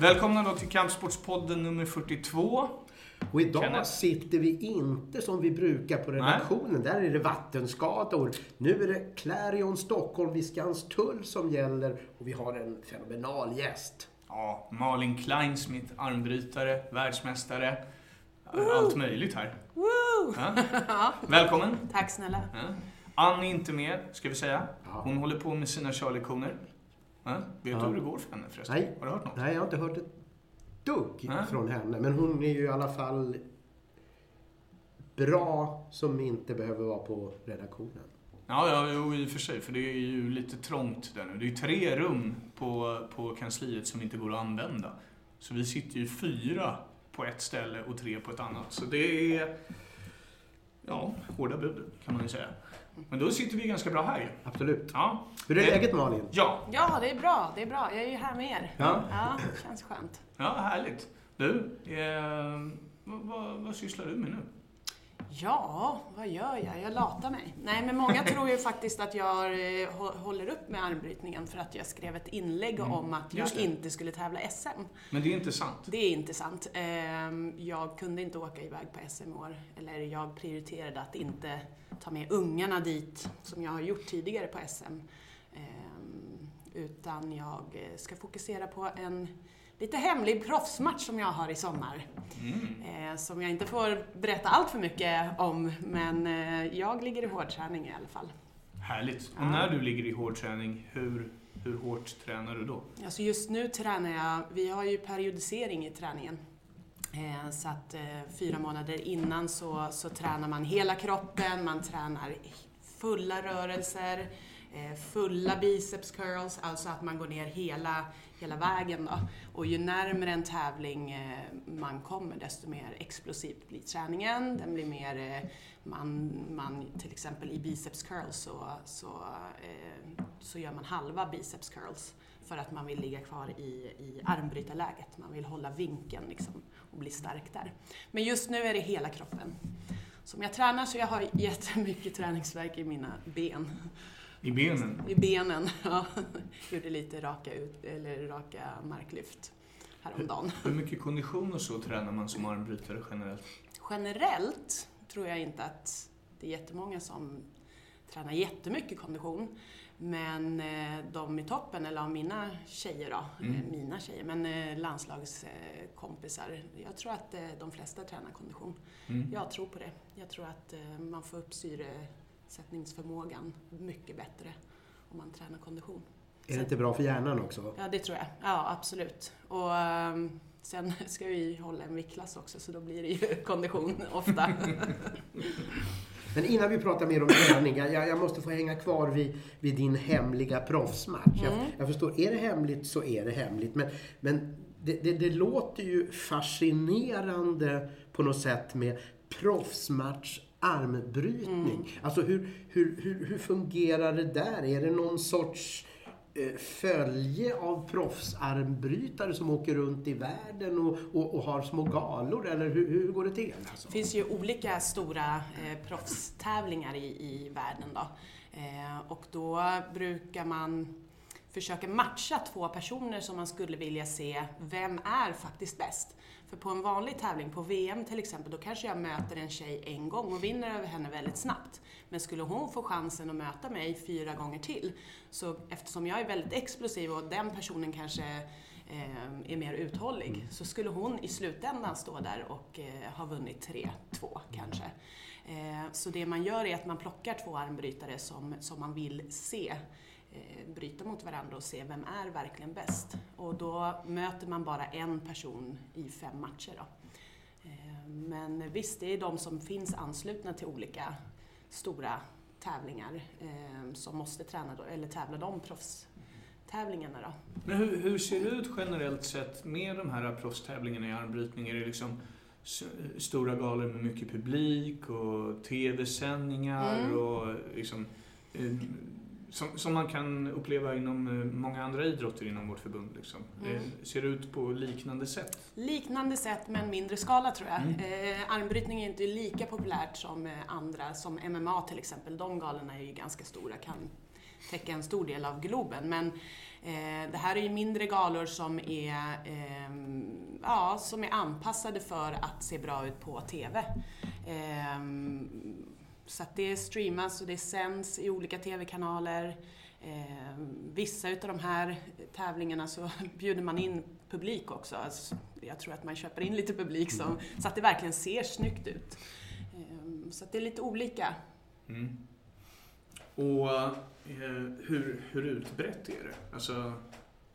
Välkomna då till Kampsportspodden nummer 42. Och idag Kenneth. sitter vi inte som vi brukar på redaktionen. Där är det vattenskador. Nu är det Clarion Stockholm vid Skanstull som gäller och vi har en fenomenal gäst. Ja, Malin Kleinsmith, armbrytare, världsmästare. Allt möjligt här. Woo! Ja. Välkommen. Tack snälla. Ja. Ann är inte med, ska vi säga. Ja. Hon håller på med sina körlektioner. Ja. Vet du Ja. hur det går för henne förresten? Nej. Har du hört något? Nej, jag har inte hört ett dugg Nej. från henne. Men hon är ju i alla fall bra som inte behöver vara på redaktionen. Ja, ja, jo, i och för sig. För det är ju lite trångt där nu. Det är ju tre rum på, på kansliet som inte går att använda. Så vi sitter ju fyra på ett ställe och tre på ett annat. Så det är... Ja, hårda bud kan man ju säga. Men då sitter vi ganska bra här ju. Absolut. Ja. Hur är läget Malin? Ja, Ja, det är bra. Det är bra. Jag är ju här med er. Ja. Ja, känns skönt. ja härligt. Du, eh, vad, vad, vad sysslar du med nu? Ja, vad gör jag? Jag latar mig. Nej, men många tror ju faktiskt att jag eh, hå- håller upp med armbrytningen för att jag skrev ett inlägg om att jag Mm. inte skulle tävla SM. Men det är inte sant. Det är inte sant. Ehm, Jag kunde inte åka iväg på SM år. Eller jag prioriterade att inte ta med ungarna dit, som jag har gjort tidigare på SM. Ehm, Utan jag eh, ska fokusera på en lite hemlig proffsmatch som jag har i sommar. Mm. Eh, Som jag inte får berätta allt för mycket om, men eh, jag ligger i hårdträning i alla fall. Härligt. Och när du ligger i hård träning, hur, hur hårt tränar du då? Alltså just nu tränar jag, vi har ju periodisering i träningen. Eh, Så att fyra månader innan så, så tränar man hela kroppen, man tränar fulla rörelser, Eh, fulla biceps curls, alltså att man går ner hela, hela vägen då. Och ju närmare en tävling eh, man kommer desto mer explosivt blir träningen. Den blir mer, eh, man, man till exempel i biceps curls så, så, så gör man halva biceps curls för att man vill ligga kvar i, i armbrytarläget. Man vill hålla vinkeln liksom och bli stark där. Men just nu är det hela kroppen som jag tränar så jag har jättemycket träningsvärk i mina ben. I benen? I benen. Ja. Gjorde lite raka, ut, eller raka marklyft häromdagen. Hur mycket kondition och så tränar man som armbrytare generellt? Generellt tror jag inte att det är jättemånga som tränar jättemycket kondition. Men eh, de i toppen, eller av mina tjejer då, Mm. eh, mina tjejer, men eh, landslagskompisar. Jag tror att de flesta tränar kondition. Mm. Jag tror på det. Jag tror att man får upp syresättningsförmågan mycket bättre om man tränar kondition. Är det inte bra för hjärnan också? Ja, det tror jag. Ja, absolut. Och ehm, sen ska vi hålla en viktklass också, så då blir det ju kondition ofta. Men innan vi pratar mer om träning, jag, jag måste få hänga kvar vid, vid din hemliga proffsmatch. Jag, Mm. jag förstår, är det hemligt så är det hemligt. Men, men det, det, det låter ju fascinerande på något sätt med proffsmatch armbrytning. Mm. Alltså hur, hur, hur, hur fungerar det där? Är det någon sorts eh, följe av proffsarmbrytare som åker runt i världen och, och, och har små galor? Eller hur, hur går det till? Alltså? Det finns ju olika stora eh, proffstävlingar i, i världen då. Eh, och då brukar man försöka matcha två personer som man skulle vilja se, vem är faktiskt bäst? För på en vanlig tävling, på VM till exempel, då kanske jag möter en tjej en gång och vinner över henne väldigt snabbt. Men skulle hon få chansen att möta mig fyra gånger till, så eftersom jag är väldigt explosiv och den personen kanske eh, är mer uthållig, så skulle hon i slutändan stå där och eh, ha vunnit 3-2 kanske. Eh, så det man gör är att man plockar två armbrytare som, som man vill se eh, bryta mot varandra och se vem är verkligen bäst. Och då möter man bara en person i fem matcher. Då. Eh, Men visst, det är de som finns anslutna till olika stora tävlingar eh, som måste träna då, eller tävla de proffstävlingarna. Då. Men hur, hur ser det ut generellt sett med de här proffstävlingarna i armbrytning? Är det liksom stora galor med mycket publik och tv-sändningar Mm. och liksom, eh, som, som man kan uppleva inom eh, många andra idrotter inom vårt förbund. Liksom. Mm. Eh, Ser det ut på liknande sätt? Liknande sätt men mindre skala tror jag. Mm. Eh, armbrytning är inte lika populärt som andra, som MMA till exempel. De galorna är ju ganska stora, kan täcka en stor del av Globen. Men eh, det här är ju mindre galor som är, eh, ja, som är anpassade för att se bra ut på TV. Så att det streamas och det sänds i olika TV-kanaler. Eh, vissa utav de här tävlingarna så bjuder man in publik också. Alltså, jag tror att man köper in lite publik som, så att det verkligen ser snyggt ut. Eh, så att det är lite olika. Mm. Och eh, hur, hur utbrett är det? Alltså,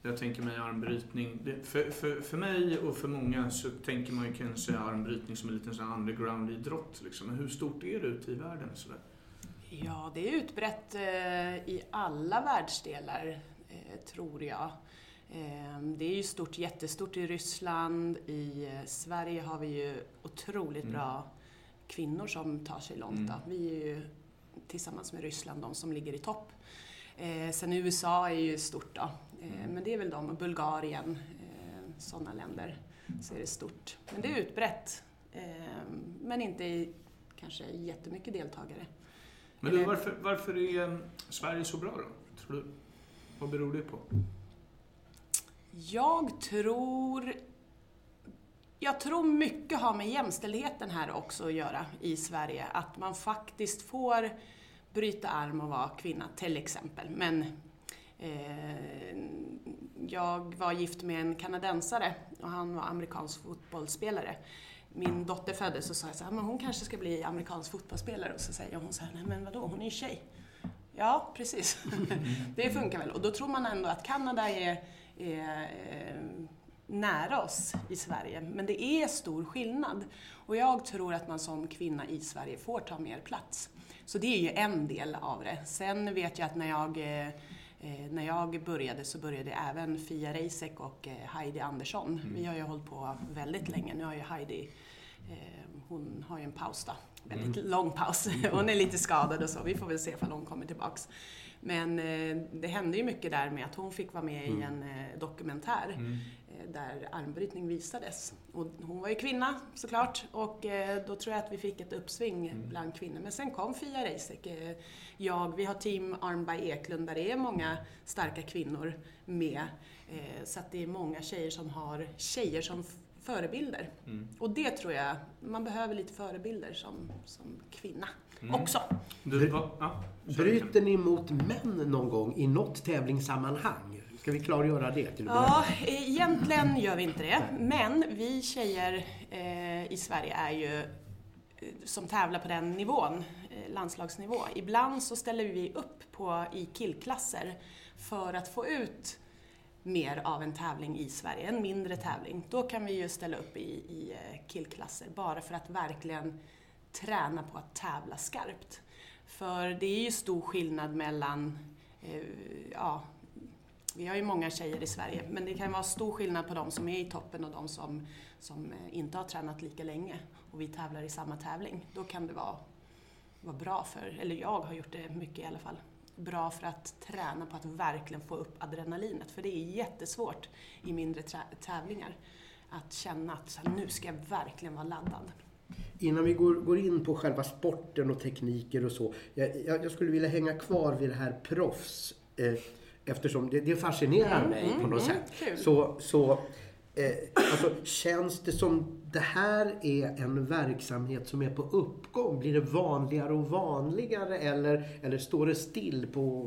jag tänker mig armbrytning. För, för, för mig och för många så tänker man ju kanske armbrytning som en liten sån underground-idrott. Liksom. Men hur stort är det ute i världen? Sådär? Ja, det är utbrett eh, i alla världsdelar, eh, tror jag. Eh, det är ju stort, jättestort i Ryssland. I Sverige har vi ju otroligt Mm. bra kvinnor som tar sig långt. Mm. Vi är ju tillsammans med Ryssland de som ligger i topp. Eh, sen USA är ju stort då. Eh, Mm. men det är väl de, och Bulgarien, eh, sådana länder, så är det stort. Men det är utbrett. Eh, men inte i kanske jättemycket deltagare. Men du, varför, varför är Sverige så bra då? Tror du? Vad beror det på? Jag tror... Jag tror mycket har med jämställdheten här också att göra i Sverige. Att man faktiskt får bryta arm och vara kvinna, till exempel. Men eh, jag var gift med en kanadensare och han var amerikansk fotbollsspelare. Min dotter föddes och sa jag så här, men hon kanske ska bli amerikansk fotbollsspelare. Och så säger hon så här, nej men vadå, hon är ju tjej. Ja, precis. det funkar väl. Och då tror man ändå att Kanada är, är eh, nära oss i Sverige. Men det är stor skillnad. Och jag tror att man som kvinna i Sverige får ta mer plats. Så det är ju en del av det. Sen vet jag att när jag, eh, eh, när jag började så började även Fia Reisek och eh, Heidi Andersson. Vi har ju hållit på väldigt länge. Nu har ju Heidi, eh, hon har ju en paus då. Väldigt lång paus. Hon är lite skadad och så. Vi får väl se ifall hon kommer tillbaks. Men eh, det hände ju mycket där med att hon fick vara med i en eh, dokumentär Mm. eh, där armbrytning visades. Och hon var ju kvinna såklart och eh, då tror jag att vi fick ett uppsving bland kvinnor. Men sen kom Fia Reisek. Eh, jag, vi har team Arm by Eklund där det är många starka kvinnor med. Eh, så att det är många tjejer som har tjejer som förebilder. Mm. Och det tror jag, man behöver lite förebilder som, som kvinna Mm. också. Du, va, ja. Bryter ni mot män någon gång i något tävlingssammanhang? Ska vi klargöra det till Ja, egentligen gör vi inte det. Men vi tjejer eh, i Sverige är ju eh, som tävlar på den nivån, eh, landslagsnivå. Ibland så ställer vi upp på, i killklasser för att få ut mer av en tävling i Sverige, en mindre tävling. Då kan vi ju ställa upp i, i eh, killklasser bara för att verkligen träna på att tävla skarpt. För det är ju stor skillnad mellan, eh, ja, vi har ju många tjejer i Sverige, men det kan vara stor skillnad på de som är i toppen och de som, som eh, inte har tränat lika länge och vi tävlar i samma tävling. Då kan det vara, vara bra för, eller jag har gjort det mycket i alla fall, bra för att träna på att verkligen få upp adrenalinet. För det är jättesvårt i mindre tävlingar att känna att så här, nu ska jag verkligen vara laddad. Innan vi går, går in på själva sporten och tekniker och så. Jag, jag, jag skulle vilja hänga kvar vid det här proffs. Eh, eftersom det, det fascinerar Mm, mig på något mm, sätt. kul. Så, så eh, alltså, känns det som det här är en verksamhet som är på uppgång? Blir det vanligare och vanligare eller, eller står det still på,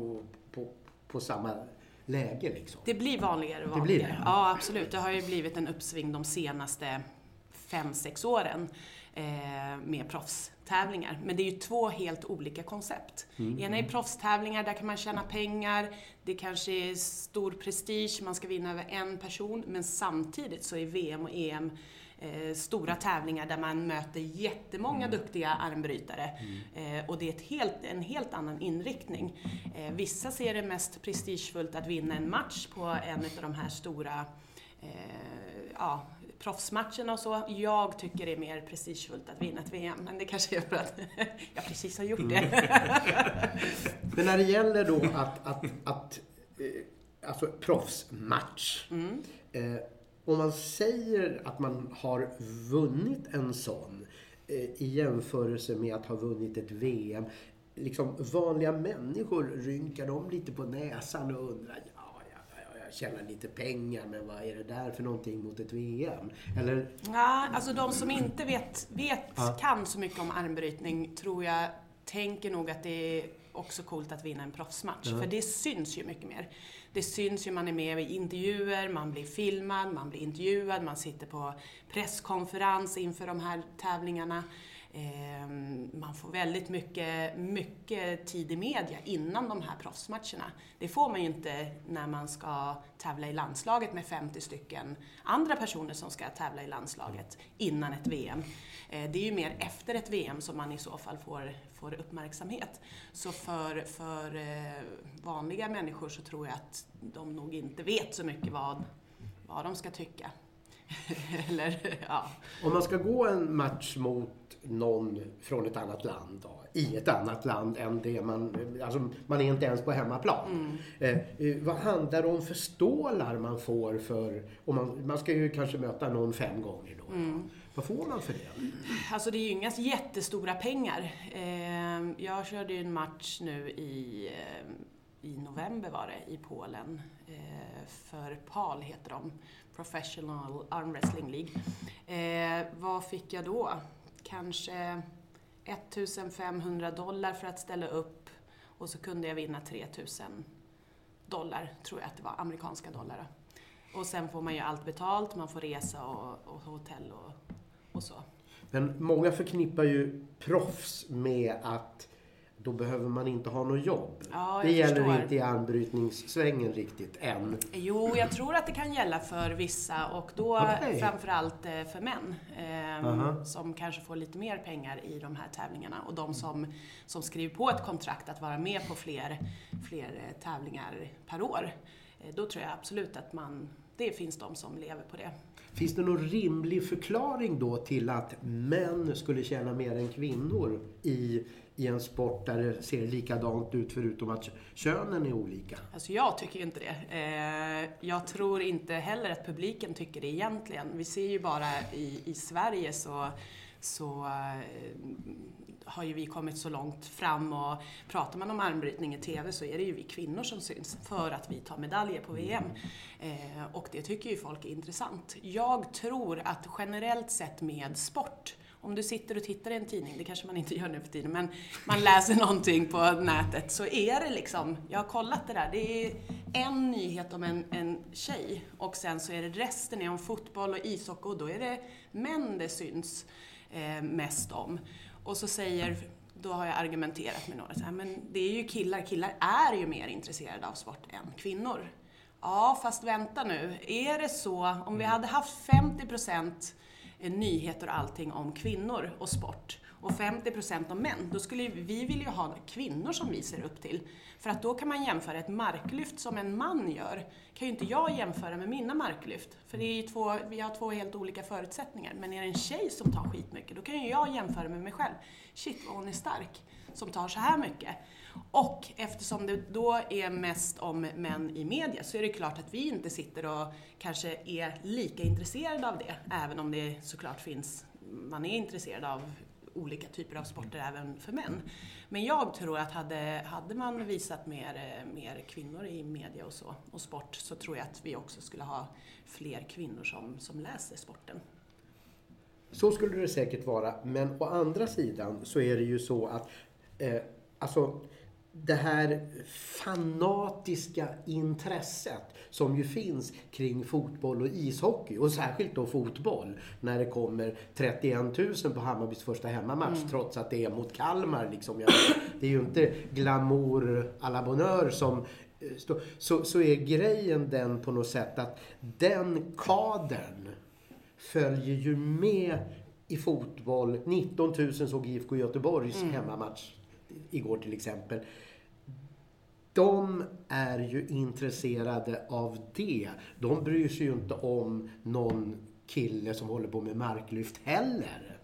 på, på samma läge liksom? Det blir vanligare och Det blir vanligare. det? Ja, absolut. Det har ju blivit en uppsving de senaste fem, sex åren med proffstävlingar. Men det är ju två helt olika koncept. Ena är proffstävlingar, där kan man tjäna pengar, det kanske är stor prestige, man ska vinna över en person, men samtidigt så är VM och EM eh, stora tävlingar där man möter jättemånga duktiga armbrytare. Eh, och det är ett helt, en helt annan inriktning. Eh, vissa ser det mest prestigefullt att vinna en match på en av de här stora eh, ja, proffsmatcherna och så. Jag tycker det är mer prestigefullt att vinna ett VM, men det kanske är för att jag precis har gjort det. Men när det gäller då att, att, att eh, alltså proffsmatch. Mm. Eh, om man säger att man har vunnit en sån eh, i jämförelse med att ha vunnit ett VM. Liksom vanliga människor rynkar de lite på näsan och undrar tjänar lite pengar men vad är det där för någonting mot ett VM? Eller Ja, alltså de som inte vet, vet Ja. kan så mycket om armbrytning tror jag tänker nog att det är också coolt att vinna en proffsmatch. Ja. För det syns ju mycket mer. Det syns ju, man är med i intervjuer, man blir filmad, man blir intervjuad, man sitter på presskonferens inför de här tävlingarna. Ehm, man får väldigt mycket, mycket tid i media innan de här proffsmatcherna. Det får man ju inte när man ska tävla i landslaget med 50 stycken andra personer som ska tävla i landslaget innan ett VM. Eh, det är ju mer efter ett VM som man i så fall får, får uppmärksamhet. Så för, för eh, vanliga människor så tror jag att de nog inte vet så mycket vad, vad de ska tycka. Eller, ja. Om man ska gå en match mot någon från ett annat land då, i ett annat land än det man, alltså man är inte ens på hemmaplan. Eh, eh, vad handlar det om för stålar man får för, om man, man ska ju kanske möta någon fem gånger då. Vad får man för det? Alltså det är ju inga jättestora pengar. Eh, Jag körde ju en match nu i, eh, i november var det, i Polen. eh, För PAL heter de, Professional Arm Wrestling League. Eh, Vad fick jag då? Kanske 1500 dollar för att ställa upp och så kunde jag vinna 3000 dollar, tror jag att det var, amerikanska dollar. Och sen får man ju allt betalt, man får resa och, och hotell och, och så. Men många förknippar ju proffs med att då behöver man inte ha något jobb. Ja, det gäller förstår. inte i armbrytningssvängen riktigt än. Jo, jag tror att det kan gälla för vissa och då Okej. framförallt eh, för män ehm, Aha. som kanske får lite mer pengar i de här tävlingarna och de som, som skriver på ett kontrakt att vara med på fler, fler eh, tävlingar per år. Eh, Då tror jag absolut att man, det finns de som lever på det. Finns det någon rimlig förklaring då till att män skulle tjäna mer än kvinnor i, i en sport där det ser likadant ut förutom att könen är olika? Alltså jag tycker ju inte det. Eh, jag tror inte heller att publiken tycker det egentligen. Vi ser ju bara i, i Sverige så, så eh, har ju vi kommit så långt fram och pratar man om armbrytning i TV så är det ju vi kvinnor som syns för att vi tar medaljer på VM. Eh, och det tycker ju folk är intressant. Jag tror att generellt sett med sport om du sitter och tittar i en tidning, det kanske man inte gör nu för tiden, men man läser någonting på nätet så är det liksom, jag har kollat det där, det är en nyhet om en, en tjej och sen så är det resten är om fotboll och ishockey och då är det män det syns eh, mest om. Och så säger, då har jag argumenterat med några, så här, men det är ju killar, killar är ju mer intresserade av sport än kvinnor. Ja, fast vänta nu. Är det så, om vi hade haft 50 procent nyheter och allting om kvinnor och sport och 50 procent om män, då skulle ju, vi vill ju ha kvinnor som vi ser upp till. För att då kan man jämföra ett marklyft som en man gör, kan ju inte jag jämföra med mina marklyft. För det är ju två, vi har två helt olika förutsättningar. Men är det en tjej som tar skitmycket, då kan ju jag jämföra med mig själv. Shit vad hon är stark, som tar så här mycket. Och eftersom det då är mest om män i media så är det klart att vi inte sitter och kanske är lika intresserade av det. Även om det såklart finns, man är intresserad av olika typer av sporter även för män. Men jag tror att hade, hade man visat mer, mer kvinnor i media och så, och sport, så tror jag att vi också skulle ha fler kvinnor som, som läser sporten. Så skulle det säkert vara. Men å andra sidan så är det ju så att eh, alltså det här fanatiska intresset som ju finns kring fotboll och ishockey och särskilt då fotboll när det kommer 31 000 på Hammarbys första hemmamatch trots att det är mot Kalmar. Liksom. Det är ju inte glamour à la bonheur som eh, så, så är grejen den på något sätt att den kadern följer ju med i fotboll. 19 000 såg IFK Göteborgs hemmamatch igår till exempel. De är ju intresserade av det. De bryr sig ju inte om någon kille som håller på med marklyft heller.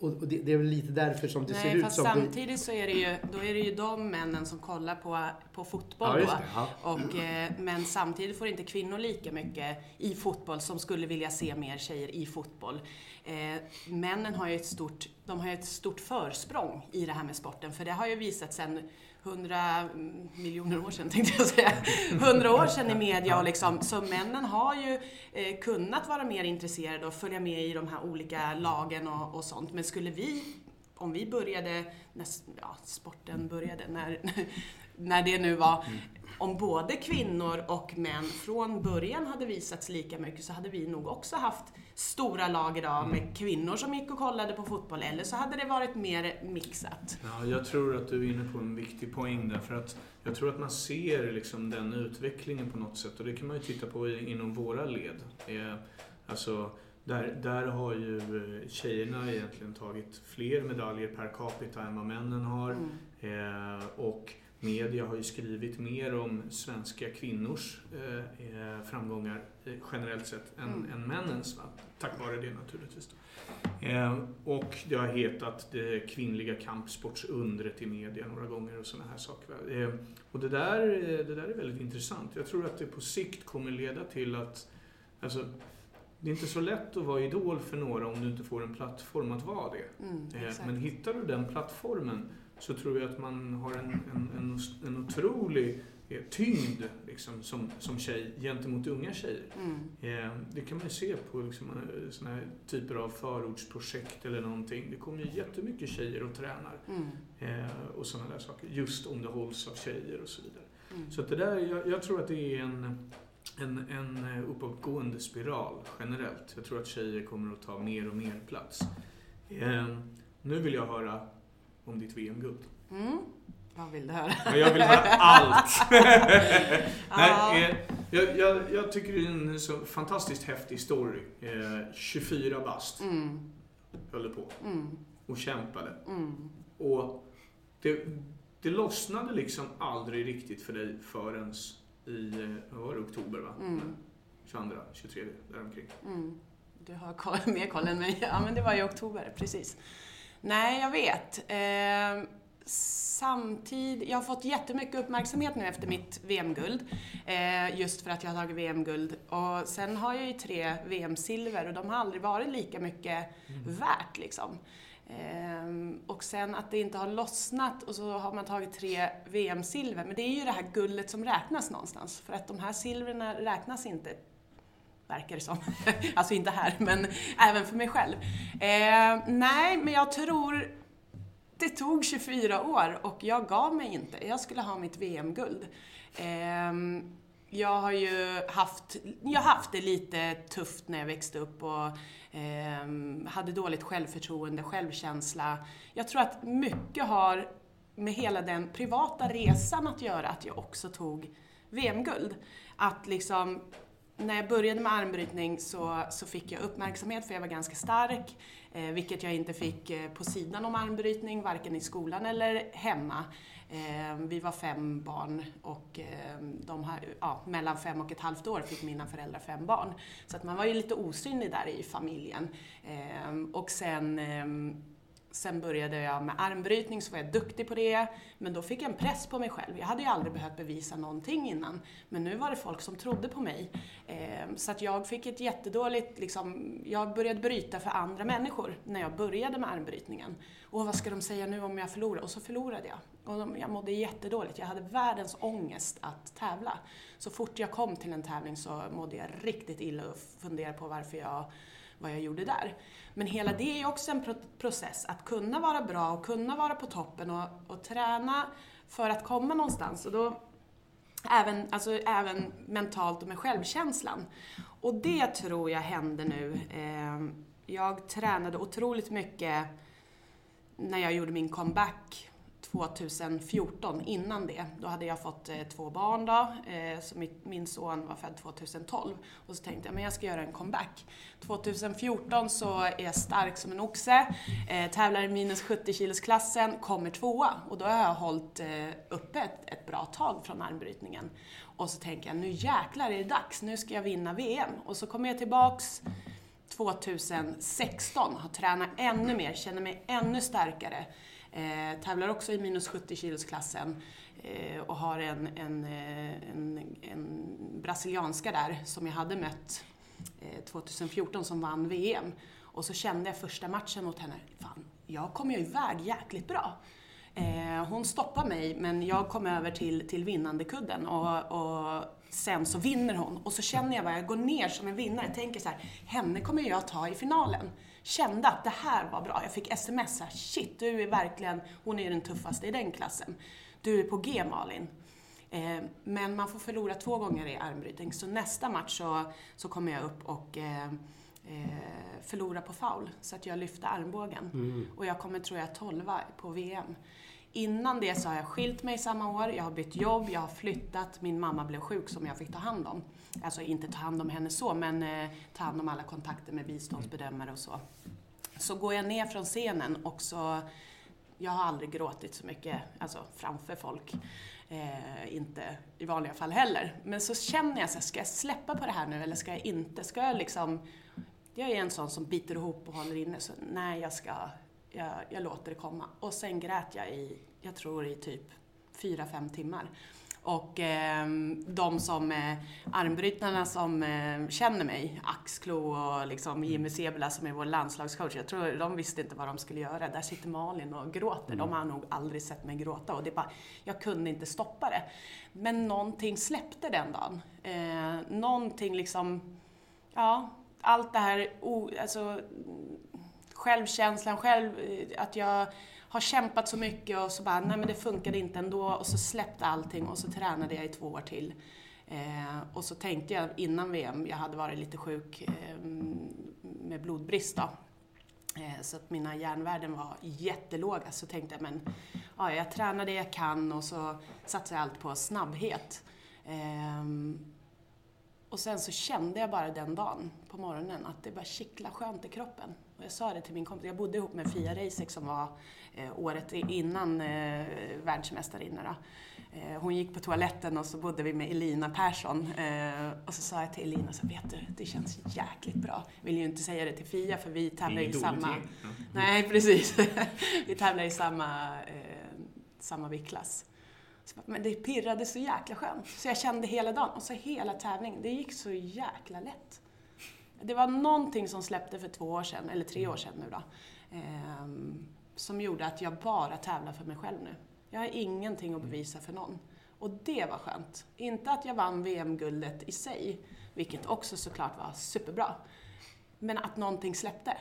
och, det, det, är väl lite därför som det Nej, ser ut fast som... samtidigt så är det ju, då är det ju de männen som kollar på, på fotboll Ja, det, ja. Och, eh, men samtidigt får inte kvinnor lika mycket i fotboll som skulle vilja se mer tjejer i fotboll. Eh, männen har ju ett stort, de har ett stort försprång i det här med sporten, för det har ju visat sedan 100 miljoner år sedan tänkte jag säga, 100 år sedan i media och liksom, så männen har ju eh, kunnat vara mer intresserade och följa med i de här olika lagen och, och sånt. Men skulle vi, om vi började, när ja, sporten började, när, när det nu var, mm om både kvinnor och män från början hade visats lika mycket så hade vi nog också haft stora lag idag med kvinnor som gick och kollade på fotboll, eller så hade det varit mer mixat. Ja, jag tror att du är inne på en viktig poäng där. För att jag tror att man ser liksom den utvecklingen på något sätt. Och det kan man ju titta på inom våra led. Alltså, där, där har ju eh, tjejerna egentligen tagit fler medaljer per capita än vad männen har. Eh, och media har ju skrivit mer om svenska kvinnors eh, eh, framgångar eh, generellt sett än, Mm. än männens. Va? Tack vare det naturligtvis. Eh, och det har hetat det kvinnliga kampsportsundret i media några gånger och sådana här saker. Eh, och det där, eh, det där är väldigt intressant. Jag tror att det på sikt kommer leda till att alltså, det är inte så lätt att vara idol för några om du inte får en plattform att vara det. Mm, Eh, exakt. Men hittar du den plattformen så tror jag att man har en, en, en, en otrolig eh, tyngd liksom, som, som tjej gentemot unga tjejer. Mm. Eh, Det kan man ju se på liksom, såna här typer av förortsprojekt eller någonting. Det kommer ju jättemycket tjejer och tränar Mm. eh, och sådana där saker. Just om det hålls av tjejer och så vidare. Mm. Så det där, jag, jag tror att det är en, en, en uppåtgående spiral generellt. Jag tror att tjejer kommer att ta mer och mer plats. Eh, nu vill jag höra om ditt VM-guld. Mm. Vad vill du höra? Ja, Jag vill höra allt! Nej, eh, jag, jag, jag tycker det är en så fantastiskt häftig story. Eh, 24 bast Mm. höll på Mm. och kämpade. Mm. Och det, det lossnade liksom aldrig riktigt för dig förrän i, eh, var det, oktober va? Mm. 22, 23, däromkring. Mm. Du har koll, mer koll än mig. Ja, men det var i oktober, precis. Nej, jag vet. Eh, samtidigt, jag har fått jättemycket uppmärksamhet nu efter mitt VM-guld. Eh, just för att jag har tagit VM-guld. Och sen har jag ju tre VM-silver och de har aldrig varit lika mycket värt liksom. Ehm, och sen att det inte har lossnat och så har man tagit tre VM-silver. Men det är ju det här guldet som räknas någonstans. För att de här silverna räknas inte verkar det som. alltså inte här, men även för mig själv. Eh, nej, men jag tror det tog 24 år och jag gav mig inte. Jag skulle ha mitt VM-guld. Eh, jag har ju haft, jag haft det lite tufft när jag växte upp och eh, hade dåligt självförtroende, självkänsla. Jag tror att mycket har med hela den privata resan att göra att jag också tog VM-guld. Att liksom när jag började med armbrytning så, så fick jag uppmärksamhet för jag var ganska stark, eh, vilket jag inte fick eh, på sidan om armbrytning, varken i skolan eller hemma. Eh, vi var fem barn och eh, de här, ja, mellan fem och ett halvt år fick mina föräldrar fem barn. Så att man var ju lite osynlig där i familjen. Eh, och sen eh, Sen började jag med armbrytning, så var jag duktig på det. Men då fick jag en press på mig själv. Jag hade ju aldrig behövt bevisa någonting innan. Men nu var det folk som trodde på mig. Ehm, så att jag fick ett jättedåligt, liksom, jag började bryta för andra människor när jag började med armbrytningen. Och vad ska de säga nu om jag förlorar? Och så förlorade jag. Och jag mådde jättedåligt. Jag hade världens ångest att tävla. Så fort jag kom till en tävling så mådde jag riktigt illa och funderade på varför jag vad jag gjorde där. Men hela det är ju också en process, att kunna vara bra och kunna vara på toppen och, och träna för att komma någonstans. Och då, även, alltså, även mentalt och med självkänslan. Och det tror jag hände nu. Ehm, jag tränade otroligt mycket när jag gjorde min comeback 2014, innan det. Då hade jag fått eh, två barn då, eh, så mitt, min son var född 2012. Och så tänkte jag, men jag ska göra en comeback. 2014 så är jag stark som en oxe, eh, tävlar i minus 70 kilos klassen, kommer tvåa. Och då har jag hållit eh, uppe ett, ett bra tag från armbrytningen. Och så tänker jag, nu jäklar är det dags, nu ska jag vinna VM. Och så kommer jag tillbaks 2016 har tränat ännu mer, känner mig ännu starkare. Eh, tävlar också i minus 70 kilosklassen eh, och har en, en, eh, en, en brasilianska där som jag hade mött eh, 2014 som vann VM. Och så kände jag första matchen mot henne, fan, jag kom ju iväg jäkligt bra. Eh, hon stoppar mig, men jag kom över till, till vinnande kudden och, och sen så vinner hon. Och så känner jag bara, jag går ner som en vinnare. Tänker så här, henne kommer jag ta i finalen. Kände att det här var bra. Jag fick sms här, shit, du är verkligen, hon är den tuffaste i den klassen. Du är på G Malin. Eh, men man får förlora två gånger i armbrytning, så nästa match så, så kommer jag upp och eh, eh, förlora på foul, så att jag lyfte armbågen. Mm. Och jag kommer, tror jag, 12 på VM. Innan det så har jag skilt mig samma år, jag har bytt jobb, jag har flyttat, min mamma blev sjuk som jag fick ta hand om. Alltså inte ta hand om henne så, men eh, ta hand om alla kontakter med biståndsbedömare och så. Så går jag ner från scenen och så, jag har aldrig gråtit så mycket, alltså framför folk. Eh, inte i vanliga fall heller. Men så känner jag så här, ska jag släppa på det här nu eller ska jag inte? Ska jag liksom, jag är en sån som biter ihop och håller inne, så nej jag ska, jag, jag låter det komma. Och sen grät jag i, jag tror i typ fyra, fem timmar. Och eh, de som, eh, armbrytarna som eh, känner mig, Axklo och liksom Jimmy Sebula som är vår landslagscoach, jag tror de visste inte vad de skulle göra. Där sitter Malin och gråter. De har nog aldrig sett mig gråta och det bara, jag kunde inte stoppa det. Men någonting släppte den dagen. Eh, någonting liksom, ja, allt det här, o, alltså, självkänslan, själv, eh, att jag har kämpat så mycket och så bara, nej men det funkade inte ändå och så släppte allting och så tränade jag i två år till. Eh, och så tänkte jag innan VM, jag hade varit lite sjuk eh, med blodbrist då. Eh, så att mina järnvärden var jättelåga. Så tänkte jag, men ja, jag tränar det jag kan och så satsar jag allt på snabbhet. Eh, och sen så kände jag bara den dagen på morgonen att det bara kittla skönt i kroppen. Och jag sa det till min kompis, jag bodde ihop med Fia Reisek som var eh, året innan eh, världsmästarinna. Då. Eh, hon gick på toaletten och så bodde vi med Elina Persson. Eh, och så sa jag till Elina, så, vet du, det känns jäkligt bra. Vill ju inte säga det till Fia för vi tävlar i samma... Ja. Nej, precis. vi tävlar i samma, eh, samma viktklass. Men det pirrade så jäkla skönt. Så jag kände hela dagen. Och så hela tävlingen. Det gick så jäkla lätt. Det var någonting som släppte för två år sedan, eller tre år sedan nu då. ehm, som gjorde att jag bara tävlar för mig själv nu. Jag har ingenting att bevisa för någon. Och det var skönt. Inte att jag vann VM-guldet i sig, vilket också såklart var superbra. Men att någonting släppte.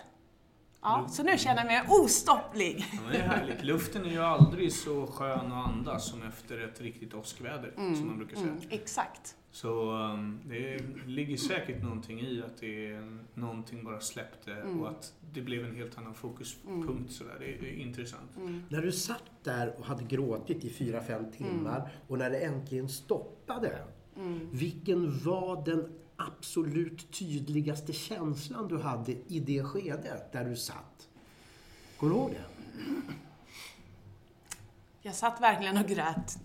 Ja, så nu känner jag mig ostopplig. Ja, det är härligt. Luften är ju aldrig så skön att andas som efter ett riktigt åskväder, som man brukar säga. Mm, exakt. Så um, det ligger säkert någonting i att det är någonting bara släppte Mm. och att det blev en helt annan fokuspunkt. Sådär. Det är, det är intressant. Mm. När du satt där och hade gråtit i fyra fem timmar och när det äntligen stoppade. Mm. Vilken var den absolut tydligaste känslan du hade i det skedet där du satt? Kommer du ihåg det? Jag satt verkligen och grät.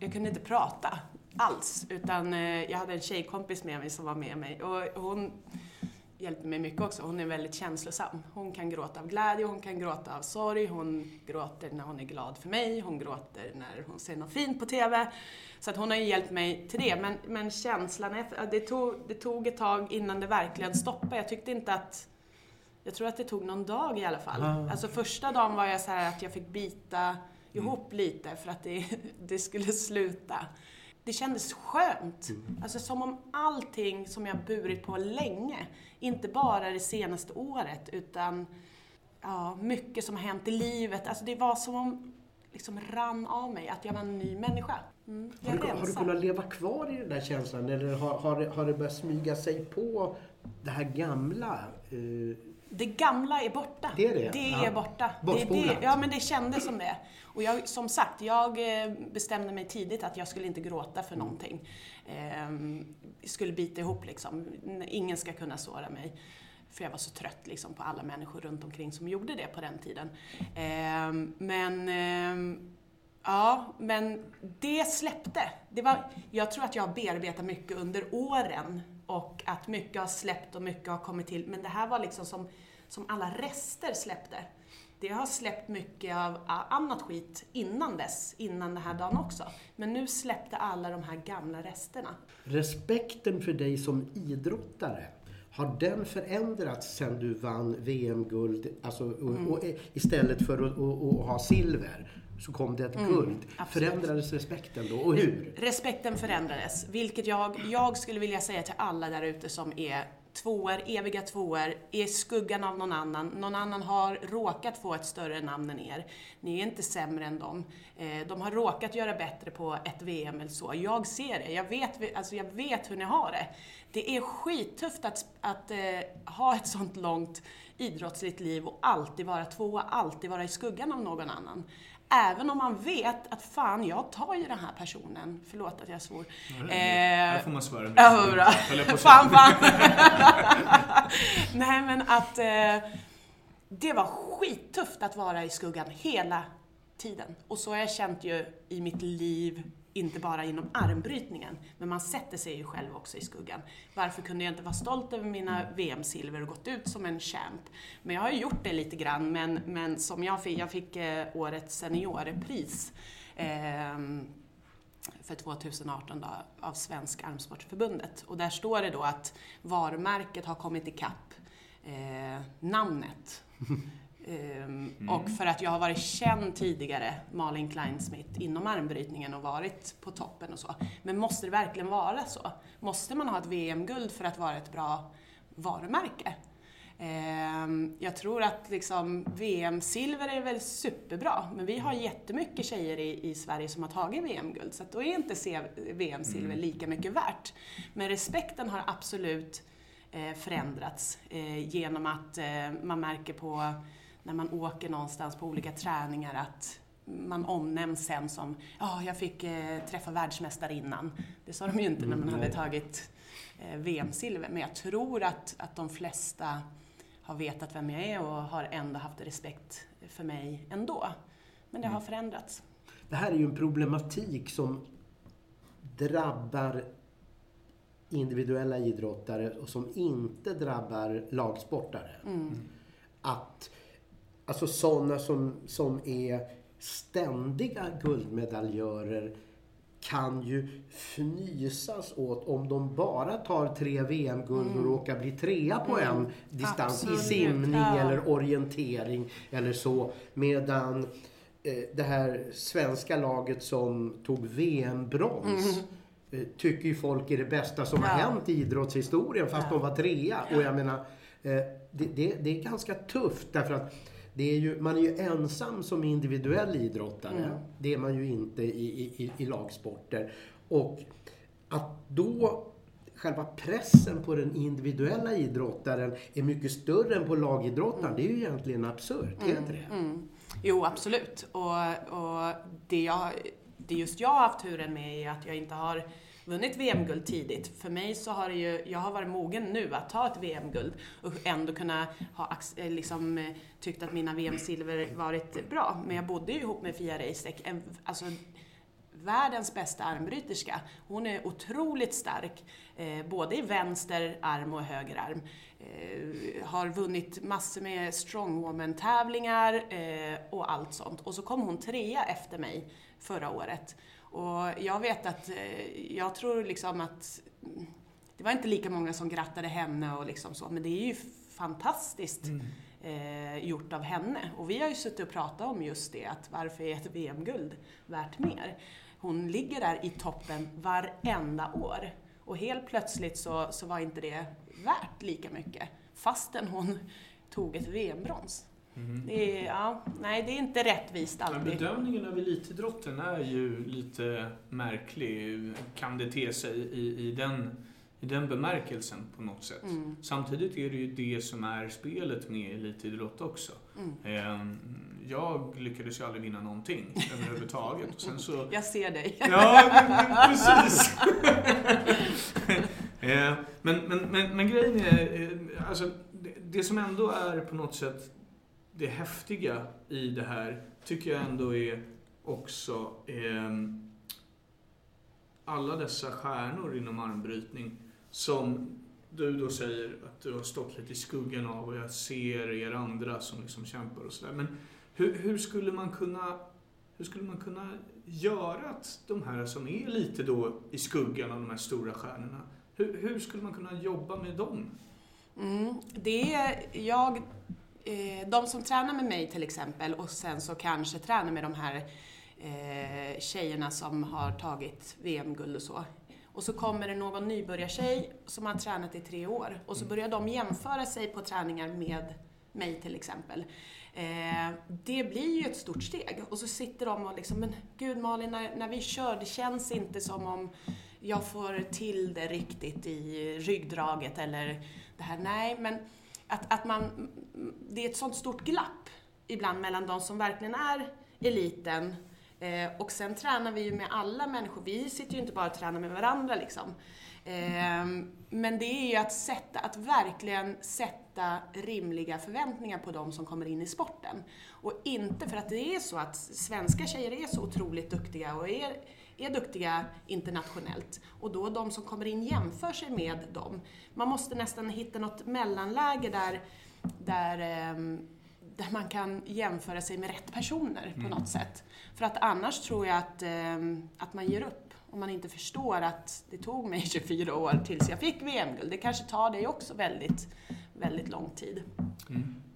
Jag kunde inte prata alls, utan eh, jag hade en tjejkompis med mig som var med mig och hon hjälpte mig mycket också. Hon är väldigt känslosam. Hon kan gråta av glädje, hon kan gråta av sorg, hon gråter när hon är glad för mig, hon gråter när hon ser något fint på TV. Så att hon har ju hjälpt mig till det. Men, men känslan, efter, det, tog, det tog ett tag innan det verkligen stoppade. Jag tyckte inte att jag tror att det tog någon dag i alla fall. Ah. Alltså första dagen var jag så att jag fick bita ihop lite för att det, det skulle sluta. Det kändes skönt. Alltså som om allting som jag burit på länge, inte bara det senaste året, utan ja, mycket som har hänt i livet. Alltså det var som om liksom rann av mig, att jag var en ny människa. Mm, Har du, har du kunnat leva kvar i den där känslan eller har, har, det- har det börjat smyga sig på det här gamla? Eh, Det gamla är borta. Det är det? Det Ja. är borta. Det, Bortspolat. det, ja, men det kändes som det. Och jag, som sagt, jag eh, bestämde mig tidigt att jag skulle inte gråta för någonting. Ehm, skulle bita ihop liksom. Ingen ska kunna såra mig. För jag var så trött liksom, på alla människor runt omkring som gjorde det på den tiden. Ehm, men ehm, Ja, men det släppte. Det var, jag tror att jag har bearbetat mycket under åren och att mycket har släppt och mycket har kommit till. Men det här var liksom som, som alla rester släppte. Det har släppt mycket av annat skit innan dess, innan den här dagen också. Men nu släppte alla de här gamla resterna. Respekten för dig som idrottare, har den förändrats sen du vann VM-guld? Alltså, och, mm. och, istället för att och, och ha silver så kom det ett mm, guld. Absolut. Förändrades respekten då och hur? Respekten förändrades, vilket jag, jag skulle vilja säga till alla där ute som är tvåor, eviga tvåor, i skuggan av någon annan. Någon annan har råkat få ett större namn än er. Ni är inte sämre än dem. Eh, de har råkat göra bättre på ett VM eller så. Jag ser det. Jag vet, alltså jag vet hur ni har det. Det är skittufft att, att eh, ha ett sånt långt idrottsligt liv och alltid vara tvåa, alltid vara i skuggan av någon annan. Även om man vet att fan, jag tar ju den här personen. Förlåt att jag svor. Ja, här får man svära. Ja, bra. fan, fan. Nej, men att eh, det var skittufft att vara i skuggan hela tiden. Och så har jag känt ju i mitt liv inte bara inom armbrytningen, men man sätter sig ju själv också i skuggan. Varför kunde jag inte vara stolt över mina VM-silver och gått ut som en champ? Men jag har ju gjort det lite grann, men, men som jag fick, jag fick eh, årets seniorpris eh, för 2018 då, av Svensk Armsportförbundet. Och där står det då att varumärket har kommit ikapp eh, namnet. Um, mm. Och för att jag har varit känd tidigare, Malin Kleinsmith, inom armbrytningen och varit på toppen och så. Men måste det verkligen vara så? Måste man ha ett VM-guld för att vara ett bra varumärke? Um, jag tror att liksom VM-silver är väl superbra, men vi har jättemycket tjejer i, i Sverige som har tagit VM-guld, så då är inte VM-silver mm. lika mycket värt. Men respekten har absolut eh, förändrats eh, genom att eh, man märker på när man åker någonstans på olika träningar att man omnämns sen som ja, oh, jag fick eh, träffa världsmästarinnan. Det sa de ju inte när man hade tagit eh, VM-silver. Men jag tror att, att de flesta har vetat vem jag är och har ändå haft respekt för mig ändå. Men det har mm. förändrats. Det här är ju en problematik som drabbar individuella idrottare och som inte drabbar lagsportare. Mm. Att Alltså sådana som, som är ständiga guldmedaljörer kan ju fnysas åt om de bara tar tre VM-guld och mm. råkar bli trea på mm. en distans Absolut. i simning ja. eller orientering eller så. Medan eh, det här svenska laget som tog VM-brons mm. eh, tycker ju folk är det bästa som ja. har hänt i idrottshistorien fast ja. de var trea. Och jag menar, eh, det, det, det är ganska tufft därför att det är ju, man är ju ensam som individuell idrottare. Mm. Det är man ju inte i, i, i lagsporter. Och att då själva pressen på den individuella idrottaren är mycket större än på lagidrottaren, mm. det är ju egentligen absurt, mm. inte det? Mm. Jo, absolut. Och, och det, jag, det just jag har haft turen med är att jag inte har vunnit VM-guld tidigt. För mig så har det ju, jag har varit mogen nu att ta ett VM-guld och ändå kunna ha eh, liksom, eh, tyckt att mina VM-silver varit bra. Men jag bodde ju ihop med Fia Reisek, alltså världens bästa armbryterska. Hon är otroligt stark, eh, både i vänster arm och höger arm. Eh, har vunnit massor med strongwoman-tävlingar eh, och allt sånt. Och så kom hon trea efter mig förra året. Och jag vet att, eh, jag tror liksom att det var inte lika många som grattade henne och liksom så, men det är ju fantastiskt mm. eh, gjort av henne. Och vi har ju suttit och pratat om just det, att varför är ett VM-guld värt mer? Hon ligger där i toppen varenda år. Och helt plötsligt så, så var inte det värt lika mycket, fastän hon tog ett VM-brons. Mm. Det, är, ja, nej, det är inte rättvist alltid. Men bedömningen av elitidrotten är ju lite märklig, kan det te sig i, i, den, i den bemärkelsen på något sätt. Mm. Samtidigt är det ju det som är spelet med elitidrott också. Mm. Ehm, jag lyckades ju aldrig vinna någonting överhuvudtaget. Och sen så... Jag ser dig. Ja, precis. Ehm, men, men, men, men grejen är, eh, alltså, det, det som ändå är på något sätt det häftiga i det här tycker jag ändå är också eh, alla dessa stjärnor inom armbrytning som du då säger att du har stått lite i skuggan av och jag ser er andra som liksom kämpar och sådär. Men hur, hur, skulle man kunna hur skulle man kunna göra att de här som är lite då i skuggan av de här stora stjärnorna, hur, hur skulle man kunna jobba med dem? Mm, det är jag, eh, de som tränar med mig till exempel och sen så kanske tränar med de här eh, tjejerna som har tagit VM-guld och så. Och så kommer det någon nybörjartjej som har tränat i tre år och så börjar de jämföra sig på träningar med mig till exempel. Eh, det blir ju ett stort steg. Och så sitter de och liksom, men gud Malin, när, när vi kör, det känns inte som om jag får till det riktigt i ryggdraget eller det här. Nej, men att, att man, det är ett sånt stort glapp ibland mellan de som verkligen är eliten eh, och sen tränar vi ju med alla människor. Vi sitter ju inte bara och tränar med varandra liksom. Eh, men det är ju att sätta, att verkligen sätta rimliga förväntningar på de som kommer in i sporten. Och inte för att det är så att svenska tjejer är så otroligt duktiga och är, är duktiga internationellt. Och då de som kommer in jämför sig med dem. Man måste nästan hitta något mellanläge där, där ehm, där man kan jämföra sig med rätt personer på Mm. något sätt. För att annars tror jag att, ehm, att man ger upp om man inte förstår att det tog mig 24 år tills jag fick VM-guld. Det kanske tar dig också väldigt, väldigt lång tid.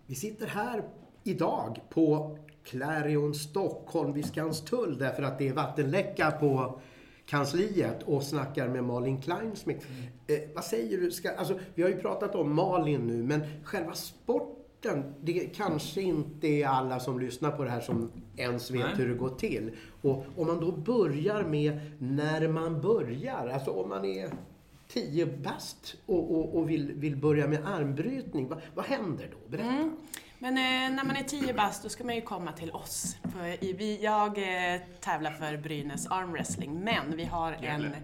Vi sitter här idag på Clarion Stockholm vid Skanstull därför att det är vattenläcka på kansliet och snackar med Malin Kleinsmith. Eh, vad säger du? Ska, alltså, vi har ju pratat om Malin nu, men själva sporten, det kanske inte är alla som lyssnar på det här som ens vet Nej. hur det går till. Och om man då börjar med när man börjar, alltså om man är 10 bast och, och, och vill, vill börja med armbrytning, vad, vad händer då? Berätta. Mm. Men eh, när man är 10 bast då ska man ju komma till oss. För vi, jag eh, tävlar för Brynäs armwrestling, men vi har en...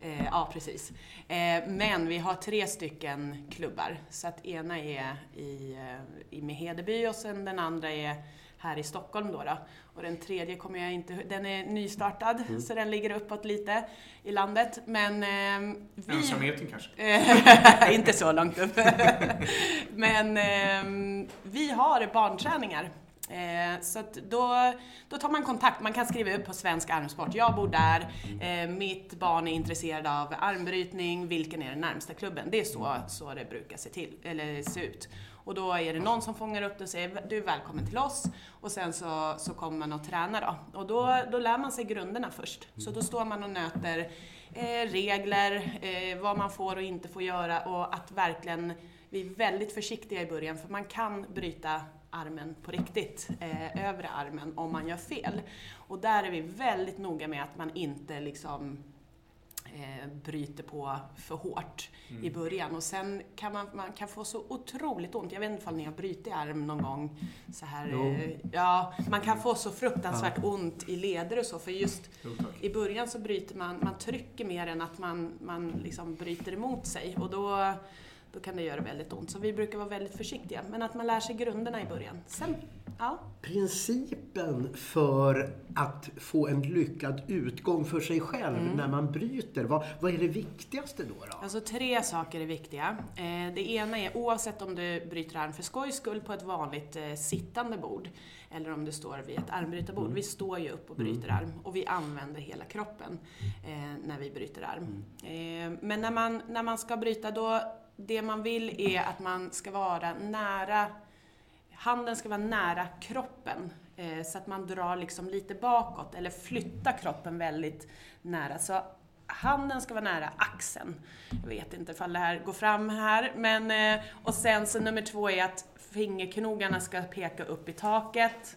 Eh, ja, precis. Eh, men vi har tre stycken klubbar. Så att ena är i, eh, i med Hedeby och sen den andra är här i Stockholm då, då. Och den tredje kommer jag inte Den är nystartad, så den ligger uppåt lite i landet. Men eh, vi... Ensamheten kanske? Eh, inte så långt upp. Men ehm, vi har barnträningar. Eh, så att då, då tar man kontakt, man kan skriva upp på Svensk Armsport. Jag bor där, eh, mitt barn är intresserad av armbrytning, vilken är den närmsta klubben? Det är så, så det brukar se, till, eller se ut. Och då är det någon som fångar upp det och säger du är välkommen till oss. Och sen så, så kommer man och tränar då. Och då, då lär man sig grunderna först. Så då står man och nöter eh, regler, eh, vad man får och inte får göra och att verkligen vi är väldigt försiktiga i början för man kan bryta armen på riktigt, eh, övre armen, om man gör fel. Och där är vi väldigt noga med att man inte liksom eh, bryter på för hårt i början. Och sen kan man, man kan få så otroligt ont. Jag vet inte om ni har brutit arm någon gång. Så här, eh, ja, man kan få så fruktansvärt ont i leder och så. För just Jo, i början så bryter man, man trycker mer än att man, man liksom bryter emot sig. Och då, då kan det göra väldigt ont. Så vi brukar vara väldigt försiktiga. Men att man lär sig grunderna i början. Sen, ja. Principen för att få en lyckad utgång för sig själv Mm. när man bryter, vad, vad är det viktigaste då? då? Alltså tre saker är viktiga. Eh, det ena är oavsett om du bryter arm för skojs skull på ett vanligt eh, sittande bord eller om du står vid ett armbrytarbord. Vi står ju upp och bryter arm och vi använder hela kroppen eh, när vi bryter arm. Eh, men när man, när man ska bryta då, det man vill är att man ska vara nära Handen ska vara nära kroppen eh, så att man drar liksom lite bakåt eller flyttar kroppen väldigt nära. Så handen ska vara nära axeln. Jag vet inte ifall det här går fram här. Men, eh, och sen så nummer två är att fingerknogarna ska peka upp i taket.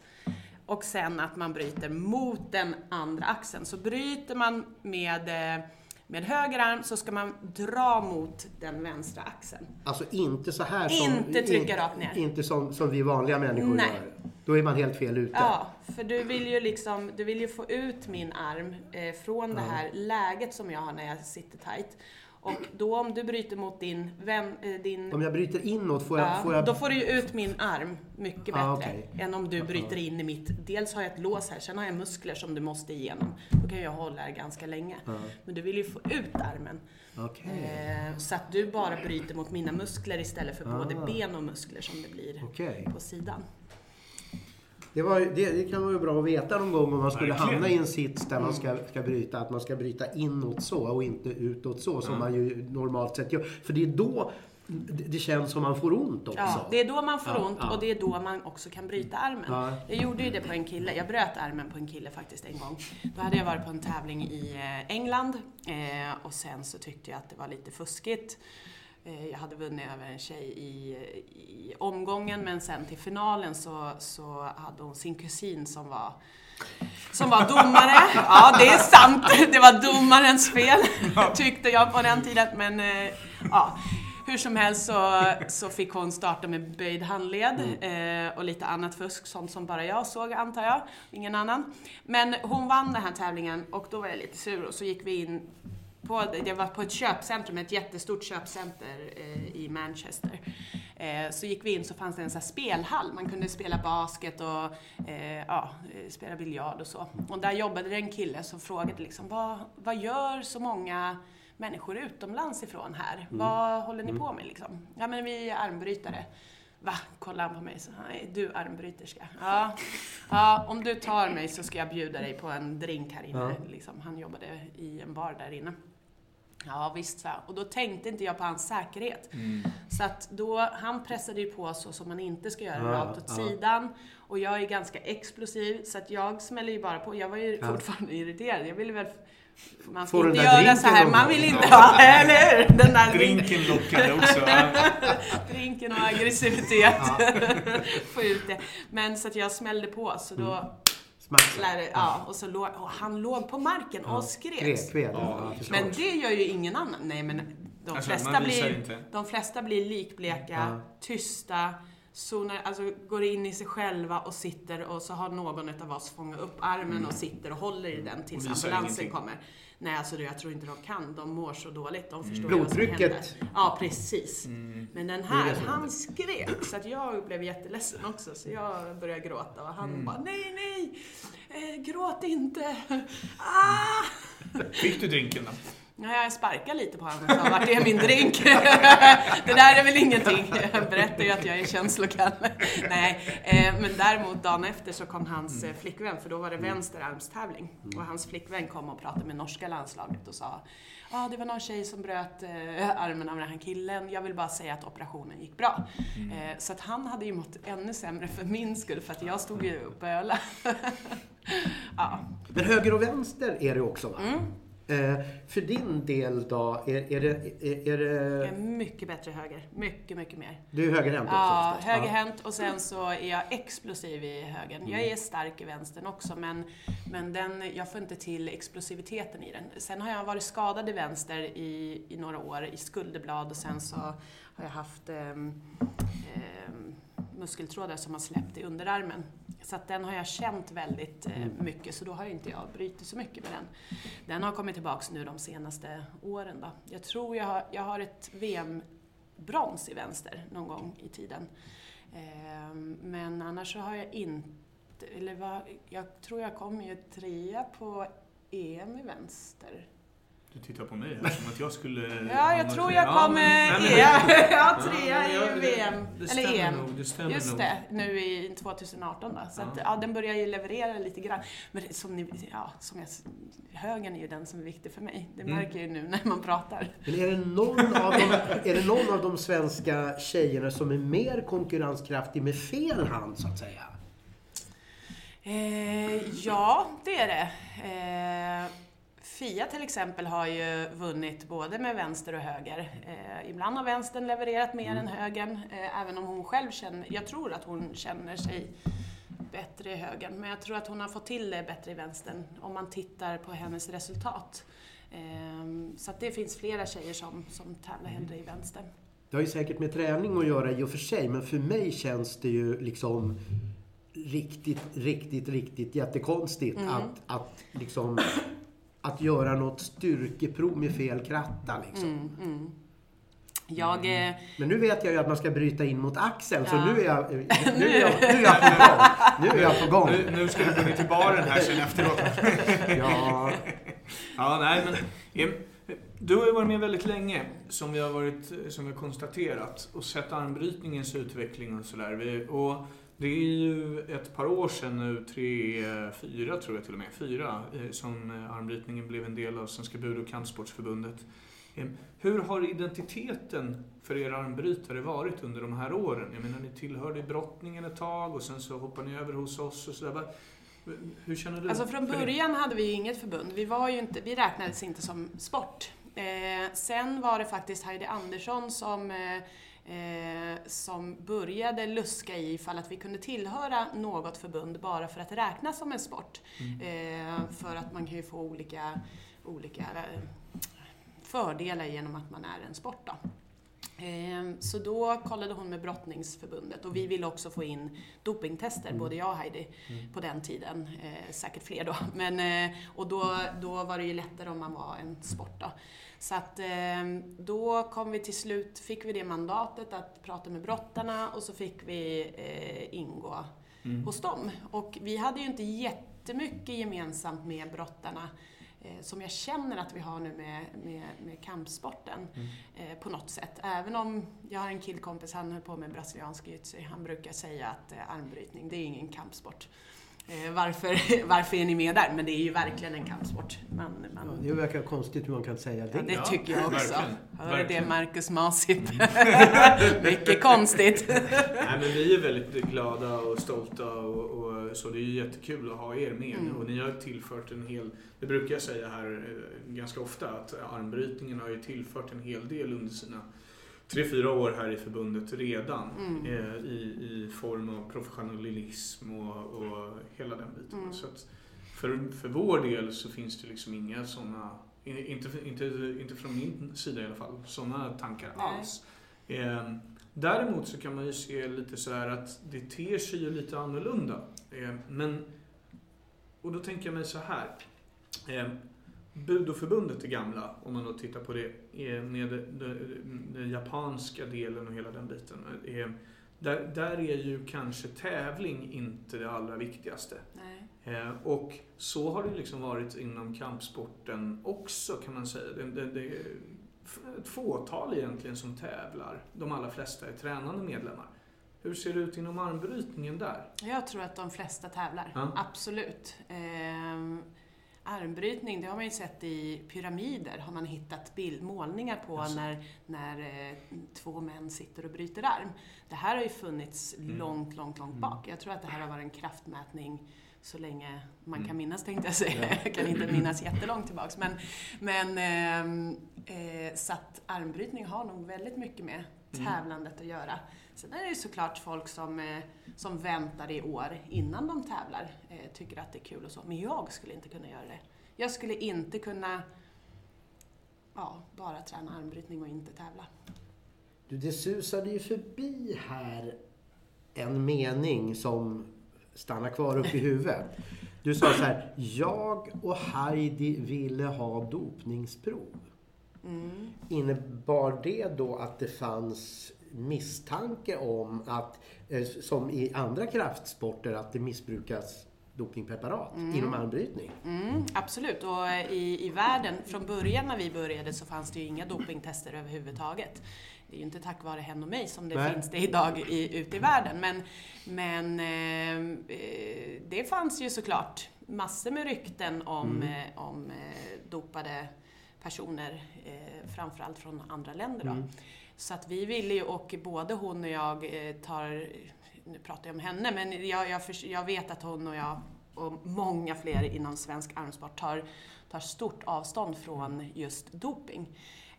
Och sen att man bryter mot den andra axeln. Så bryter man med, eh, med höger arm så ska man dra mot den vänstra axeln. Alltså inte så här som... Inte trycka in- rakt ner. Inte som, som vi vanliga människor Nej. gör. Då är man helt fel ute. Ja, för du vill ju liksom, du vill ju få ut min arm eh, från det här läget som jag har när jag sitter tight. Och då om du bryter mot din vän, eh, din Om jag bryter inåt, får jag... Ja, får jag... Då får du ju ut min arm mycket bättre Ah, okej. än om du bryter in i mitt... Dels har jag ett lås här, sen har jag muskler som du måste igenom. Då kan jag hålla här ganska länge. Men du vill ju få ut armen. Okej. Eh, så att du bara bryter mot mina muskler istället för både Ah. ben och muskler som det blir Okej. på sidan. Det, var, det, det kan vara bra att veta någon gång om man skulle Verkligen. hamna i en sits där man ska, ska bryta, att man ska bryta inåt så och inte utåt så som man ju normalt sett gör. För det är då det, det känns som man får ont också. Ja, det är då man får Ja, ont ja. och det är då man också kan bryta armen. Ja. Jag gjorde ju det på en kille. Jag bröt armen på en kille faktiskt en gång. Då hade jag varit på en tävling i eh, England eh, och sen så tyckte jag att det var lite fuskigt. Eh, Jag hade vunnit över en tjej i, i omgången men sen till finalen så, så hade hon sin kusin som var som var domare. Ja, det är sant. Det var domarens fel, tyckte jag på den tiden. Men eh, ja, hur som helst så, så fick hon starta med böjd handled eh, och lite annat fusk, sånt som bara jag såg antar jag, ingen annan. Men hon vann den här tävlingen och då var jag lite sur och så gick vi in på, det var på ett köpcentrum, ett jättestort köpcenter eh, i Manchester. Eh, så gick vi in så fanns det en här spelhall. Man kunde spela basket och eh, ja, eh, spela biljard och så. Och där jobbade det en kille som frågade liksom, vad, vad gör så många människor utomlands ifrån här? Vad håller ni på med liksom? Ja men vi är armbrytare. Va? Kollade han på mig så, nej du armbryterska. Ja. ja, om du tar mig så ska jag bjuda dig på en drink här inne. Ja. Liksom. Han jobbade i en bar där inne. Ja visst, så. Och då tänkte inte jag på hans säkerhet. Så att då, han pressade ju på så som man inte ska göra, Ja, rakt åt ja. sidan. Och jag är ganska explosiv, så att jag smäller ju bara på. Jag var ju Ja. fortfarande irriterad. Jag ville väl... Man ska Får inte göra så här, man vill inte ha, eller hur? Den där Drinken lockade också. drinken och aggressivitet. Få ut det. Men så att jag smällde på, så då Slärde, ja, och så låg, och han låg på marken och Skrek. Ja. Men det gör ju ingen annan. Nej, men de, Alltså, flesta, blir, inte. de flesta blir likbleka, Ja. tysta, zonar, alltså går in i sig själva och sitter och så har någon av oss fångat upp armen och sitter och håller i den tills ambulansen ingenting. kommer. Nej, alltså jag tror inte de kan. De mår så dåligt. De förstår ju vad som Blodtrycket. händer. Ja, precis. Mm. Men den här, han skrek så att jag blev jätteledsen också. Så jag började gråta och han Mm. bara, nej, nej, eh, gråt inte. Ah! Fick du drinken då? Ja, jag sparkade lite på honom och sa, vart är min drink? det där är väl ingenting. Jag berättar ju att jag är känslokall. Nej, eh, men däremot dagen efter så kom hans eh, flickvän, för då var det vänsterarmstävling. Och hans flickvän kom och pratade med norska landslaget och sa, ja det var någon tjej som bröt eh, armen av den här killen. Jag vill bara säga att operationen gick bra. Eh, så att han hade ju mått ännu sämre för min skull, för att jag stod ju och bölade. ja. Men höger och vänster är det också va? Mm. Eh, för din del då, är, är, det, är, är Jag är det... mycket bättre höger. Mycket, mycket mer. Du är högerhänt också Ja, förstås? högerhänt och sen så är jag explosiv i högern. Jag är stark i vänstern också men, men den, jag får inte till explosiviteten i den. Sen har jag varit skadad i vänster i, i några år i skulderblad och sen så har jag haft ehm, ehm, muskeltrådar som har släppt i underarmen. Så att den har jag känt väldigt eh, mycket, så då har inte jag brutit så mycket med den. Den har kommit tillbaks nu de senaste åren. Då. Jag tror jag har, jag har ett VM-brons i vänster någon gång i tiden. Ehm, men annars så har jag inte, eller vad, jag tror jag kom ju trea på EM i vänster. Du tittar på mig här som att jag skulle... Ja, jag tror jag kom men- nej, men- trea, ja, trea i VM, det eller EM. nog, det stämmer Just nog. det, nu i 2018 då. Så Ja. att, ja, den börjar ju leverera lite grann. Men som ni, ja, som jag, högern är ju den som är viktig för mig. Det Mm. märker jag ju nu när man pratar. Men är det, någon av de, är det någon av de svenska tjejerna som är mer konkurrenskraftig med fel hand så att säga? Eh, ja, det är det. Eh, Fia till exempel har ju vunnit både med vänster och höger. Eh, ibland har vänstern levererat mer än högern, eh, även om hon själv känner, jag tror att hon känner sig bättre i högern, men jag tror att hon har fått till det bättre i vänstern om man tittar på hennes resultat. Eh, så att det finns flera tjejer som, som tävlar hellre i vänstern. Det har ju säkert med träning att göra i och för sig, men för mig känns det ju liksom riktigt, riktigt, riktigt jättekonstigt Mm. att, att liksom att göra något styrkeprov med fel kratta. Liksom. Mm, mm. Jag... Eh, Men nu vet jag ju att man ska bryta in mot axeln, så Ja. nu är jag, nu är jag, nu är jag på gång. Nu är jag på gång. Nu, nu ska du gå ner till baren här sen efteråt. Ja, Ja, nej men... Du har ju varit med väldigt länge, som vi har, varit, som vi har konstaterat, och sett armbrytningens utveckling och sådär. Och det är ju ett par år sedan nu, tre, fyra tror jag till och med, fyra, eh, som eh, armbrytningen blev en del av Svenska Bud och kampsportsförbundet. Hur har identiteten för era armbrytare varit under de här åren? Jag menar, ni tillhörde brottningen ett tag och sen så hoppade ni över hos oss och sådär. Hur känner du? Alltså från början hade vi ju inget förbund. Vi, var ju inte, vi räknades inte som sport. Eh, sen var det faktiskt Heidi Andersson som, eh, eh, som började luska i ifall att vi kunde tillhöra något förbund bara för att räknas som en sport. Eh, för att man kan ju få olika, olika eh, fördelar genom att man är en sport. Då. Så då kollade hon med Brottningsförbundet och vi ville också få in dopingtester, både jag och Heidi, på den tiden. Eh, säkert fler då. Men, eh, och då, då var det ju lättare om man var en sport. Då. Så att eh, då kom vi till slut, fick vi det mandatet att prata med brottarna och så fick vi eh, ingå Mm. hos dem. Och vi hade ju inte jättemycket gemensamt med brottarna eh, som jag känner att vi har nu med, med, med kampsporten eh, på något sätt. Även om jag har en killkompis, han höll på med brasiliansk jiu han brukar säga att eh, armbrytning, det är ingen kampsport. Eh, varför, varför är ni med där? Men det är ju verkligen en kampsport. Man, man, det verkar konstigt hur man kan säga Ja, det. det Ja, tycker jag också. verkligen, Hör det. Marcus Masip. Mycket konstigt. Nej, men vi är väldigt glada och stolta och, och så. Det är ju jättekul att ha er med nu Mm. och ni har tillfört en hel, det brukar jag säga här eh, ganska ofta, att armbrytningen har ju tillfört en hel del under sina tre, fyra år här i förbundet redan. Mm. Eh, i, I form av professionalism och, och hela den biten. Mm. Så för, för vår del så finns det liksom inga sådana, inte, inte, inte från min sida i alla fall, sådana tankar Nej. alls. Eh, däremot så kan man ju se lite så här att det ter sig ju lite annorlunda. Eh, men, och då tänker jag mig så här. Eh, Budoförbundet är gamla, om man då tittar på det, eh, med den, japanska delen och hela den biten. Eh, där, där är ju kanske tävling inte det allra viktigaste. Eh, och så har det liksom varit inom kampsporten också kan man säga. Det, det, det är ett fåtal egentligen som tävlar. De allra flesta är tränande medlemmar. Hur ser det ut inom armbrytningen där? Jag tror att de flesta tävlar, Ja. absolut. Ehm, armbrytning, det har man ju sett i pyramider, har man hittat bild, målningar på Jaså. när, när eh, två män sitter och bryter arm. Det här har ju funnits Mm. långt, långt, långt Mm. bak. Jag tror att det här har varit en kraftmätning så länge man Mm. kan minnas tänkte jag säga. Ja. Jag kan inte minnas jättelångt tillbaks. Men, men ehm, eh, så att armbrytning har nog väldigt mycket med. Tävlandet att göra. Sen är det ju såklart folk som, eh, som väntar i år innan de tävlar, eh, tycker att det är kul och så. Men jag skulle inte kunna göra det. Jag skulle inte kunna ja, bara träna armbrytning och inte tävla. Du, det susade ju förbi här en mening som stannar kvar upp i huvudet. Du sa så här, jag och Heidi ville ha dopningsprov. Mm. Innebar det då att det fanns misstanke om att, eh, som i andra kraftsporter, att det missbrukas dopingpreparat inom armbrytning? Mm, absolut, och eh, i, i världen, från början när vi började så fanns det ju inga dopingtester överhuvudtaget. Det är ju inte tack vare henne och mig som det Nej. finns det idag i, ute i världen. Men, men eh, eh, det fanns ju såklart massor med rykten om, eh, om eh, dopade personer, eh, framförallt från andra länder. Då. Mm. Så att vi ville ju, och både hon och jag eh, tar, nu pratar jag om henne, men jag, jag, jag vet att hon och jag och många fler inom svensk armsport tar, tar stort avstånd från just doping.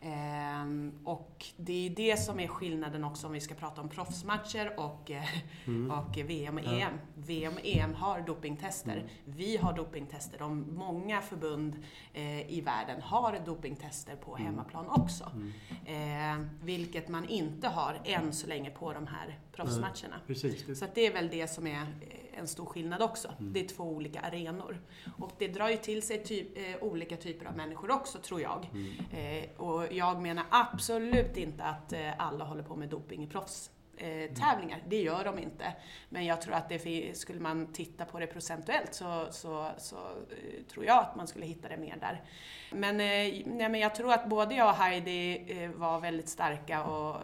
Ehm, och det är det som är skillnaden också om vi ska prata om proffsmatcher och, eh, Mm. och VM och EM. VM och EM har dopingtester. Vi har dopingtester. De, många förbund eh, i världen har dopingtester på hemmaplan också. Eh, vilket man inte har än så länge på de här proffsmatcherna. Precis. Så det är väl det som är eh, en stor skillnad också. Det är två olika arenor. Och det drar ju till sig typ, eh, olika typer av människor också, tror jag. Eh, och jag menar absolut inte att eh, alla håller på med doping i proffs. Eh, tävlingar, det gör de inte. Men jag tror att det, skulle man titta på det procentuellt så, så, så eh, tror jag att man skulle hitta det mer där. Men, eh, nej, men jag tror att både jag och Heidi var väldigt starka och,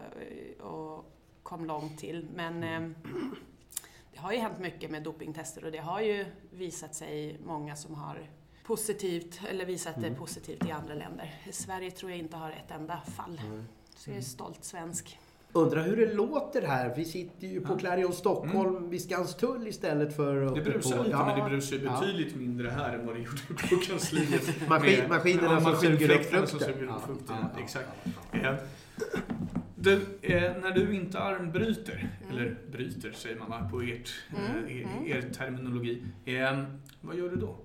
och kom långt till. Men eh, det har ju hänt mycket med dopingtester och det har ju visat sig många som har positivt, eller visat det positivt i andra länder. I Sverige tror jag inte har ett enda fall. Så jag är stolt svensk. Undrar hur det låter här. Vi sitter ju på Ja. Clarion Stockholm vid Skanstull istället för Det brusar på... lite, Ja, men det brusar ju ja. betydligt mindre här än vad det gjorde på kansliet. Maskin, maskinerna ja, som suger upp upp Ja, fukten, ja, ja, exakt. Du, eh, när du inte armbryter, Mm. eller bryter säger man på ert, Mm, eh, er, mm. er terminologi. Eh, vad gör du då?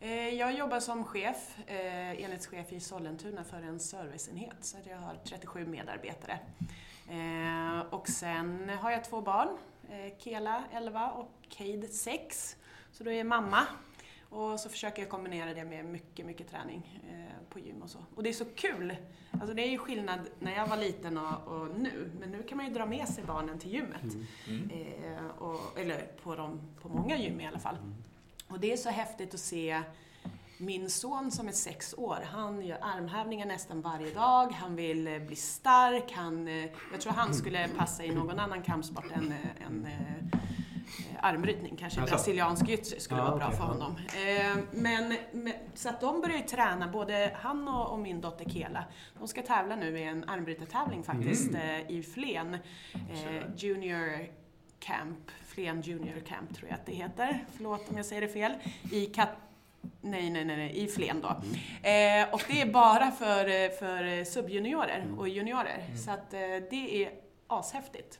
Eh, Jag jobbar som chef, eh, enhetschef i Sollentuna för en serviceenhet. Så jag har 37 medarbetare. Eh, Och sen har jag två barn. Kela 11 och Cade 6. Så då är jag mamma. Och så försöker jag kombinera det med mycket, mycket träning eh, på gym och så. Och det är så kul! Alltså det är ju skillnad när jag var liten och, och nu. Men nu kan man ju dra med sig barnen till gymmet. Mm. Eh, och, eller på, dem, på många gym i alla fall. Och det är så häftigt att se min son som är sex år, han gör armhävningar nästan varje dag, han vill eh, bli stark, han, jag tror han skulle passa i någon annan kampsport än, än armbrytning, kanske Alltså. brasiliansk jujutsu skulle Ja, vara bra okej, för honom. Eh, men, men, så att de börjar ju träna, både han och, och min dotter Kela. De ska tävla nu i en armbrytartävling faktiskt Mm. eh, i Flen. Eh, junior Camp, Flen Junior Camp tror jag att det heter. Förlåt om jag säger det fel. I kat Nej, nej, nej, nej, i Flen då. Eh, och det är bara för, eh, för subjuniorer och juniorer. Så att eh, det är ashäftigt.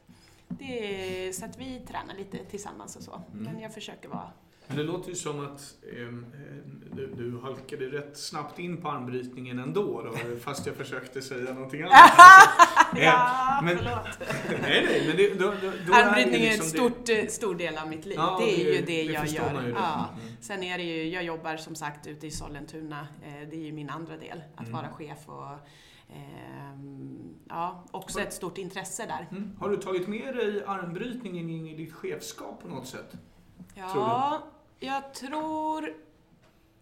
Det är, så att vi tränar lite tillsammans och så. Men jag försöker vara... Men det låter ju som att eh, du, du halkade rätt snabbt in på armbrytningen ändå, då, fast jag försökte säga någonting annat. ja, men- förlåt. nej, nej, men det, då, då, Armbrytning är det en liksom stort, eh, stor del av mitt liv. Ja, det är det- ju det, det jag gör. ju. Ja. Mm. Sen är det ju, jag jobbar som sagt ute i Sollentuna. Eh, Det är ju min andra del, att Mm. vara chef och ja, också ett stort intresse där. Mm. Har du tagit med dig armbrytningen in i ditt chefskap på något sätt? Ja, jag tror...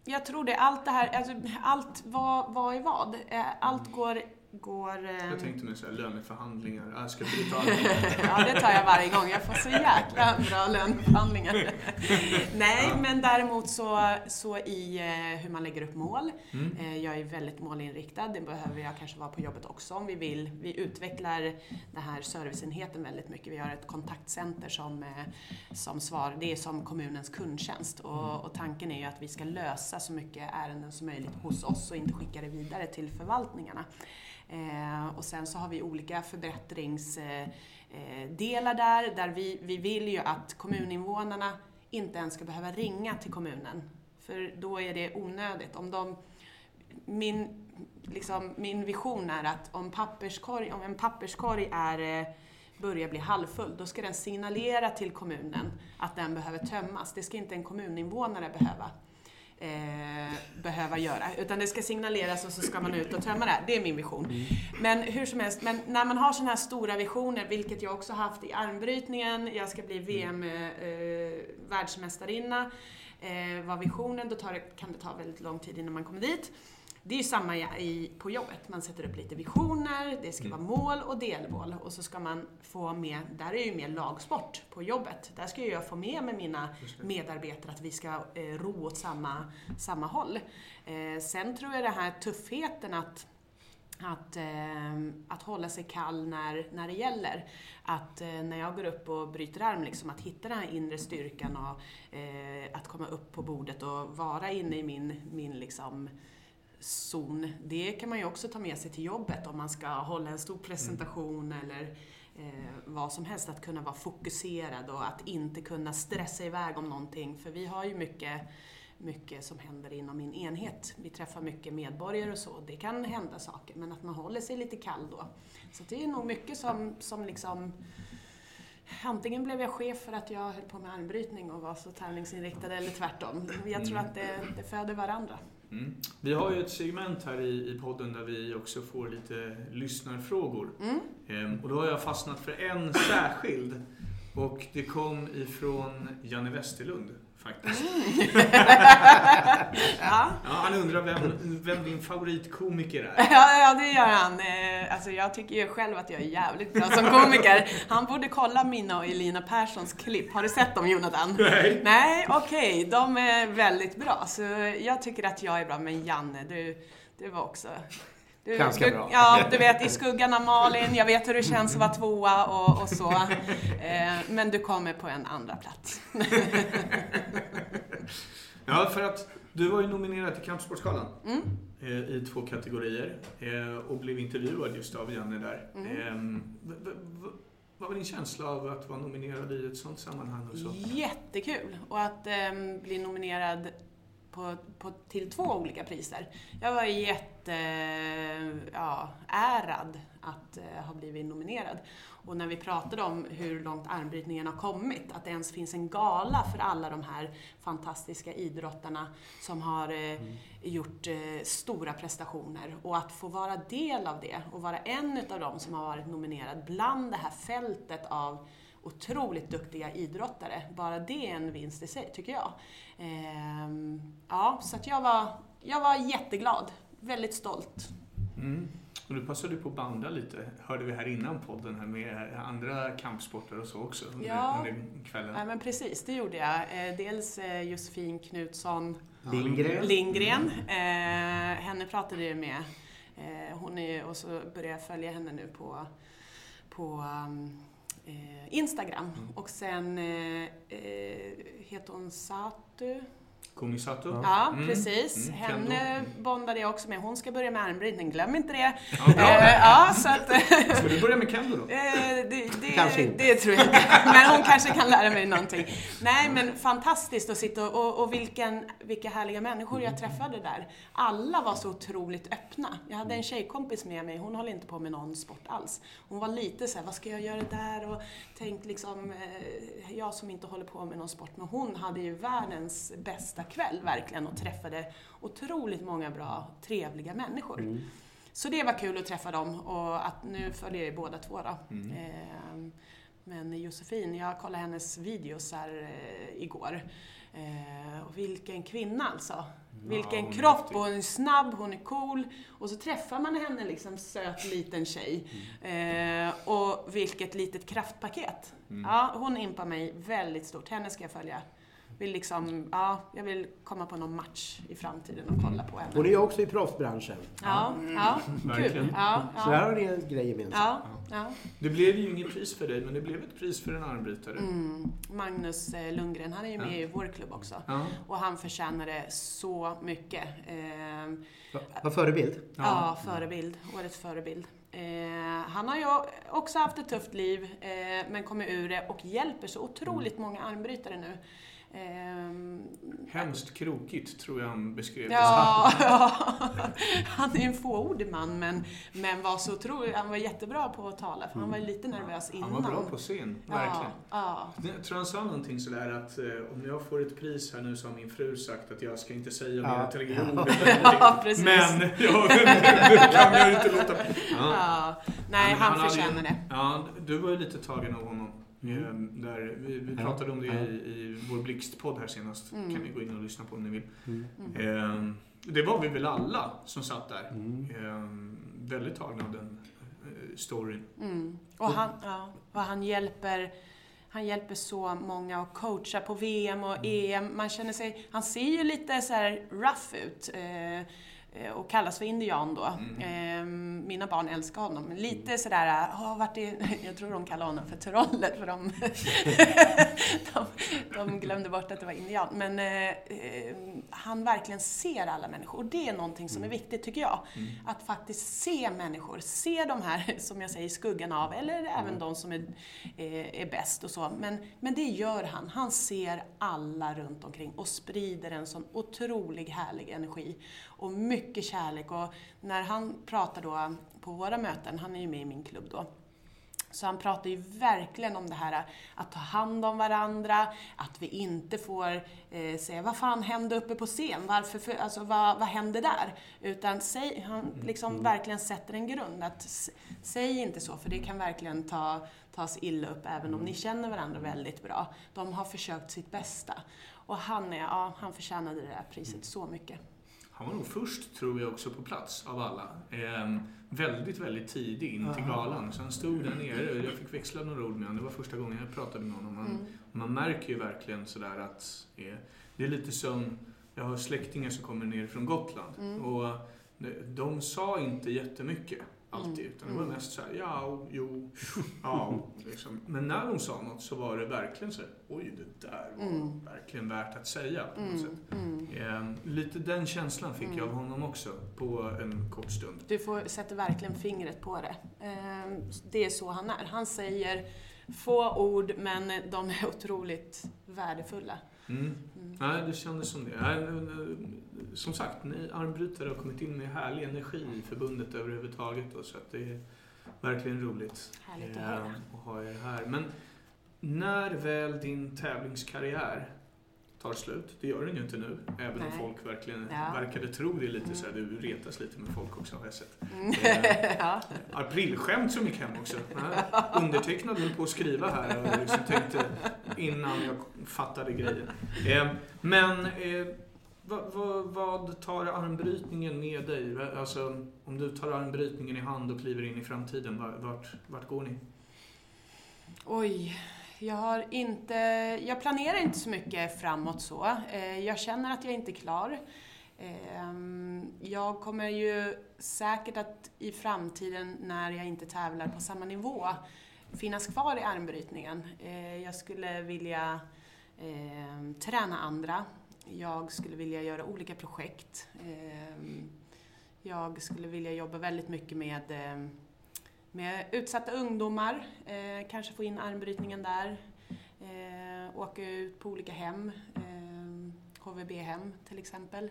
Jag tror det. Allt det här, alltså, allt vad, vad är vad? Eh, Allt går... går eh, Jag tänkte mig så här, löneförhandlingar, jag ska armbrytningen. Ja, det tar jag varje gång. Jag får så jäkla bra löneförhandlingar. Nej, men däremot så, så i eh, hur man lägger upp mål. Mm. Eh, jag är väldigt målinriktad. Det behöver jag kanske vara på jobbet också om vi vill. Vi utvecklar den här serviceenheten väldigt mycket. Vi har ett kontaktcenter som, eh, som svar. Det är som kommunens kundtjänst och, och tanken är ju att vi ska lösa så mycket ärenden som möjligt hos oss och inte skicka det vidare till förvaltningarna. Eh, och sen så har vi olika förbättringsdelar eh, eh där, där vi, vi vill ju att kommuninvånarna inte ens ska behöva ringa till kommunen. För då är det onödigt. Om de, min, liksom, min vision är att om, papperskorg, om en papperskorg är, eh, börjar bli halvfull, då ska den signalera till kommunen att den behöver tömmas. Det ska inte en kommuninvånare behöva eh, behöva göra. Utan det ska signaleras och så ska man ut och tömma det här. Det är min vision. Men hur som helst, men när man har sådana här stora visioner, vilket jag också haft i armbrytningen, jag ska bli VM eh, eh, världsmästarinna, eh, var visionen, då tar det, kan det ta väldigt lång tid innan man kommer dit. Det är ju samma i, på jobbet. Man sätter upp lite visioner, det ska vara mål och delmål och så ska man få med, där är ju mer lagsport på jobbet. Där ska ju jag få med mig mina medarbetare att vi ska eh, ro åt samma, samma håll. Eh, sen tror jag det här tuffheten att att, eh, att hålla sig kall när, när det gäller. Att eh, när jag går upp och bryter arm, liksom, att hitta den här inre styrkan och eh, att komma upp på bordet och vara inne i min, min liksom, zon, det kan man ju också ta med sig till jobbet om man ska hålla en stor presentation eller eh, vad som helst. Att kunna vara fokuserad och att inte kunna stressa iväg om någonting. För vi har ju mycket, mycket som händer inom min enhet. Vi träffar mycket medborgare och så. Det kan hända saker, men att man håller sig lite kall då. Så det är nog mycket som, som liksom Antingen blev jag chef för att jag höll på med armbrytning och var så tävlingsinriktad eller tvärtom. Jag tror att det, det föder varandra. Mm. Vi har ju ett segment här i, i podden där vi också får lite lyssnarfrågor. Mm. Ehm, och då har jag fastnat för en särskild. Och det kom ifrån Janne Westerlund faktiskt. Mm. ja. Ja, han undrar vem, vem din favoritkomiker är. Ja, ja, det gör han. Eh, Alltså, jag tycker ju själv att jag är jävligt bra som komiker. Han borde kolla mina och Elina Perssons klipp. Har du sett dem, Jonathan? Nej. Nej, okej. De är väldigt bra. Så jag tycker att jag är bra. Men Janne, du, du var också... Du, Ganska du, bra. Ja, du vet i skuggan av Malin, jag vet hur det känns att vara tvåa och, och så. Eh, men du kommer på en andra plats. Ja, för att du var ju nominerad till Kampsportsgalan Mm. eh, i två kategorier eh, och blev intervjuad just av Janne där. Mm. Eh, v- v- v- vad var din känsla av att vara nominerad i ett sånt sammanhang? Och så? Jättekul! Och att ehm, bli nominerad på, på, till två olika priser. Jag var jätte ja, ärad att eh, ha blivit nominerad. Och när vi pratade om hur långt armbrytningen har kommit, att det ens finns en gala för alla de här fantastiska idrottarna som har eh, gjort eh, stora prestationer. Och att få vara del av det och vara en utav dem som har varit nominerad bland det här fältet av otroligt duktiga idrottare. Bara det är en vinst i sig, tycker jag. Ehm, ja, så att jag var, jag var jätteglad. Väldigt stolt. Mm. Och du passade på att banda lite, hörde vi här innan podden, här med andra kampsporter och så också under, Ja. under kvällen. Ja, men precis, det gjorde jag. Eh, dels eh, Josefin Knutsson Lindgren. Lindgren. Eh, henne pratade jag med. Eh, hon är, och så började jag följa henne nu på, på um, eh, Instagram. Och sen eh, eh, heter hon Satu. Kumisato? Ja, Mm. precis. Mm, Henne Kendo. bondade jag också med. Hon ska börja med armbrytning, glöm inte det. Ja, bra. Eh, ja, så att, Ska du börja med kendo då? Eh, det, det, Kanske inte. det tror jag inte. Men hon kanske kan lära mig någonting. Nej, men fantastiskt att sitta och, och, och vilken, vilka härliga människor jag träffade där. Alla var så otroligt öppna. Jag hade en tjejkompis med mig, hon håller inte på med någon sport alls. Hon var lite så här, vad ska jag göra där? Och tänkt liksom, eh, jag som inte håller på med någon sport. Men hon hade ju världens bästa kväll verkligen och träffade otroligt många bra, trevliga människor. Så det var kul att träffa dem och att nu följer jag ju båda två då. Mm. Ehm, Men Josefin, jag kollade hennes videos här eh, igår. Eh, och vilken kvinna alltså. Vilken är kropp och hon är snabb, hon är cool. Och så träffar man henne liksom, söt liten tjej. Mm. Eh, och vilket litet kraftpaket. Ja, hon impar mig väldigt stort. Henne ska jag följa. Vill liksom, ja, jag vill komma på någon match i framtiden och kolla på henne. Hon är ju också i proffsbranschen. Ja, ja, Verkligen. kul. Ja, Så där ja, har ni en grej gemensamt. ja, ja. Det blev ju inget pris för dig, men det blev ett pris för en armbrytare. Mm. Magnus eh, Lundgren, han är ju med Ja. i vår klubb också. Ja. Och han förtjänar det så mycket. Eh, Va- Vad förebild? ja. förebild. Årets förebild. Eh, han har ju också haft ett tufft liv, eh, men kommer ur det och hjälper så otroligt många armbrytare nu. Ehm, Hemskt krokigt, tror jag han beskrev det Ja, ja, han är en fåordig man men, men var så otroligt, han var jättebra på att tala för han var ju lite nervös innan. Han var bra på scen, verkligen. Ja, Jag tror han sa någonting sådär att eh, om jag får ett pris här nu så har min fru sagt att jag ska inte säga mer Ja. tre Ja. ord. Ja, precis. Men ja, nu kan jag inte låta... ja. Ja. Nej, han, ju- förtjänar det. Ja, du var ju lite tagen av honom. Mm. Där vi, vi Ja. pratade om det Ja. i, i vår Blixtpodd här senast. Mm. kan ni gå in och lyssna på om ni vill. Mm. Eh, Det var vi väl alla som satt där. Mm. Eh, Väldigt tagna av den eh, storyn. Mm. Och, han, ja, och han hjälper han hjälper så många att coacha på VM och EM. Man känner sig, han ser ju lite så här rough ut. Eh, och kallas för indian då. Mm. Eh, mina barn älskar honom. Lite sådär, oh, vart är, jag tror de kallar honom för trollet för de, de, de, glömde bort att det var indian. Men eh, eh, han verkligen ser alla människor och det är någonting som är mm. viktigt tycker jag. Mm. Att faktiskt se människor, se de här, som jag säger, skuggan av, eller mm. även de som är, eh, är bäst och så. Men, men det gör han. Han ser alla runt omkring och sprider en sån otrolig härlig energi och mycket kärlek. Och när han pratar då på våra möten, han är ju med i min klubb då, så han pratar ju verkligen om det här att ta hand om varandra, att vi inte får eh, säga vad fan hände uppe på scen, varför, för, alltså, vad, vad hände där? Utan säg, han liksom mm. verkligen sätter en grund. Att, säg inte så, för det kan verkligen ta, tas illa upp även om ni känner varandra väldigt bra. De har försökt sitt bästa. Och han, är, ja, han förtjänade det där priset så mycket. Han var nog först, tror jag, också på plats av alla. Eh, väldigt, väldigt tidigt in till galan. Så han stod där nere och jag fick växla några ord med honom. Det var första gången jag pratade med honom. Man, mm. man märker ju verkligen sådär att eh, det är lite som, jag har släktingar som kommer ner från Gotland. Mm. Och de sa inte jättemycket alltid. Utan det var mm. mest så här, ja, jo, ja. Liksom. Men när de sa något så var det verkligen så här, oj, det där var mm. verkligen värt att säga. På något mm. sätt. Mm. Eh, lite den känslan fick jag av honom också på en kort stund. Du får, sätter verkligen fingret på det. Eh, det är så han är. Han säger få ord, men de är otroligt värdefulla. Mm. Nej, det kändes som det. Nej, som sagt, ni armbrytare har kommit in med härlig energi i förbundet överhuvudtaget. Då, så att det är verkligen roligt Härligt att, höra. Eh, att ha er här. Men när väl din tävlingskarriär tar slut. Det gör den ju inte nu, även Nej. om folk verkligen ja. verkade tro det lite mm. så här, Du retas lite med folk också har jag sett. Mm. Eh, ja. Aprilskämt som gick hem också. Undertecknad nu på att skriva här och liksom tänkte innan jag fattade grejen. Eh, men eh, vad, vad, vad, tar armbrytningen med dig? Alltså, om du tar armbrytningen i hand och kliver in i framtiden, vart, vart går ni? Oj, jag har inte, jag planerar inte så mycket framåt så. Eh, jag känner att jag inte är klar. Ehm, jag kommer ju säkert att i framtiden, när jag inte tävlar på samma nivå, finnas kvar i armbrytningen. Eh, jag skulle vilja ehm, träna andra. Jag skulle vilja göra olika projekt. Ehm, jag skulle vilja jobba väldigt mycket med med utsatta ungdomar, eh, kanske få in armbrytningen där. Eh, åka ut på olika hem, eh, HVB-hem till exempel.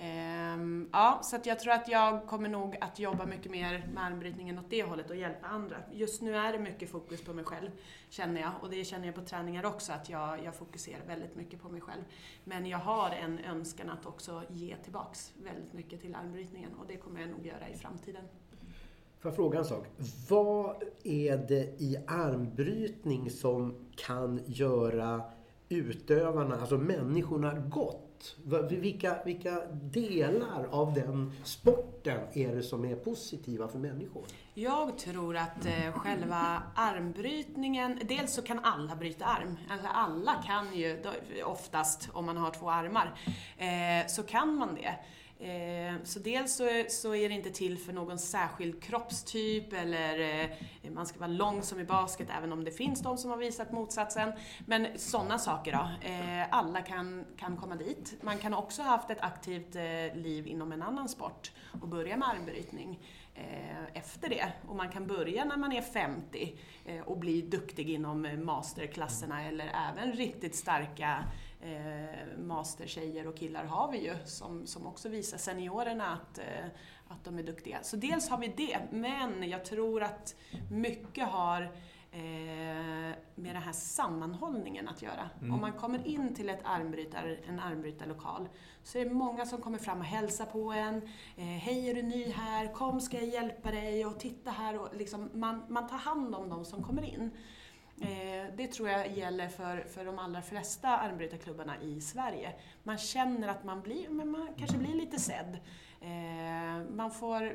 Eh, ja, så att jag tror att jag kommer nog att jobba mycket mer med armbrytningen åt det hållet och hjälpa andra. Just nu är det mycket fokus på mig själv, känner jag. Och det känner jag på träningar också, att jag, jag fokuserar väldigt mycket på mig själv. Men jag har en önskan att också ge tillbaks väldigt mycket till armbrytningen och det kommer jag nog göra i framtiden. Får jag fråga en sak? Vad är det i armbrytning som kan göra utövarna, alltså människorna, gott? Vilka, vilka delar av den sporten är det som är positiva för människor? Jag tror att eh, själva armbrytningen, dels så kan alla bryta arm. Alltså alla kan ju oftast, om man har två armar, eh, så kan man det. Eh, så dels så, är det inte till för någon särskild kroppstyp eller eh, man ska vara lång som i basket även om det finns de som har visat motsatsen. Men sådana saker då. Eh, alla kan, kan komma dit. Man kan också ha haft ett aktivt liv inom en annan sport och börja med armbrytning efter det. Och man kan börja när man är 50 och bli duktig inom masterklasserna eller även riktigt starka eh, mastertjejer och killar har vi ju som, som också visar seniorerna att, eh, att de är duktiga. Så dels har vi det, men jag tror att mycket har eh, med den här sammanhållningen att göra. Mm. Om man kommer in till ett armbrytar, en armbrytarlokal så är det många som kommer fram och hälsar på en. Eh, Hej, är du ny här? Kom, ska jag hjälpa dig? Och titta här. Och liksom, man, man tar hand om de som kommer in. Eh, det tror jag gäller för, för de allra flesta armbrytarklubbarna i Sverige. Man känner att man blir, men man kanske blir lite sedd. Eh, man, får,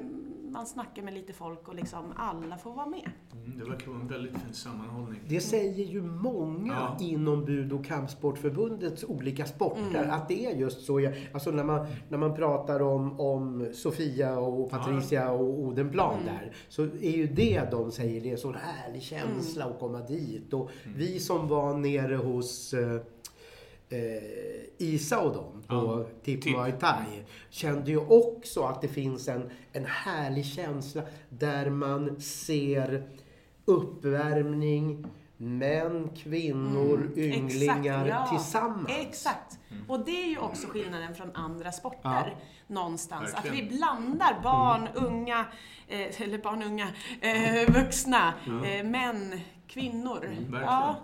man snackar med lite folk och liksom alla får vara med. Mm, det verkar vara en väldigt fin sammanhållning. Det säger ju många Ja. inom Bud och kampsportförbundets olika sporter. Mm. Att det är just så. Jag- Alltså när man, när man pratar om, om Sofia och Patricia och Odenplan Mm. där. Så är ju det de säger. Det är en sån härlig känsla Mm. att komma dit. Och vi som var nere hos eh, Isa och dem på Ja, Tip Tip. Muay Thai kände ju också att det finns en, en härlig känsla där man ser uppvärmning, män, kvinnor, Mm, ynglingar exakt, ja. tillsammans. Exakt. Och det är ju också skillnaden från andra sporter. Ja. Någonstans. Att Verkligen. vi blandar barn, unga, eh, eller barn, unga, eh, vuxna, eh, män, kvinnor. Verkligen. Ja,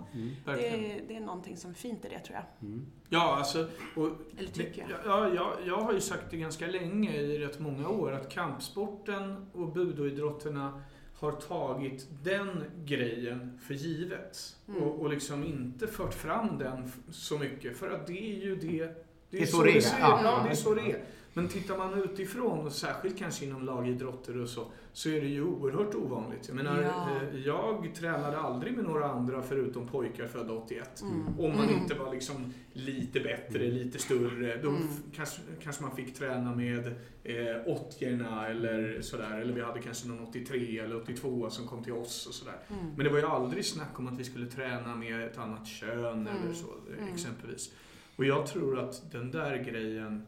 Verkligen. det, det är någonting som är fint i det tror jag. Ja, alltså... Och, Eller tycker jag. Ja, jag, jag har ju sagt det ganska länge, i rätt många år, att kampsporten och budoidrotterna har tagit den grejen för givet. Mm. Och, och liksom inte fört fram den så mycket. För att det är ju det... Det är så det är, ser- ja. Ja, det är så det är. Men tittar man utifrån, och särskilt kanske inom lagidrotter och så, så är det ju oerhört ovanligt. Jag menar, Ja. eh, jag tränade aldrig med några andra förutom pojkar födda 81. Mm. Om man Mm. inte var liksom lite bättre, lite större. Då Mm. kanske, kanske man fick träna med eh, 80 eller sådär. Eller vi hade kanske någon 83 eller 82 som kom till oss och sådär. Mm. Men det var ju aldrig snack om att vi skulle träna med ett annat kön eller så Mm. exempelvis. Och jag tror att den där grejen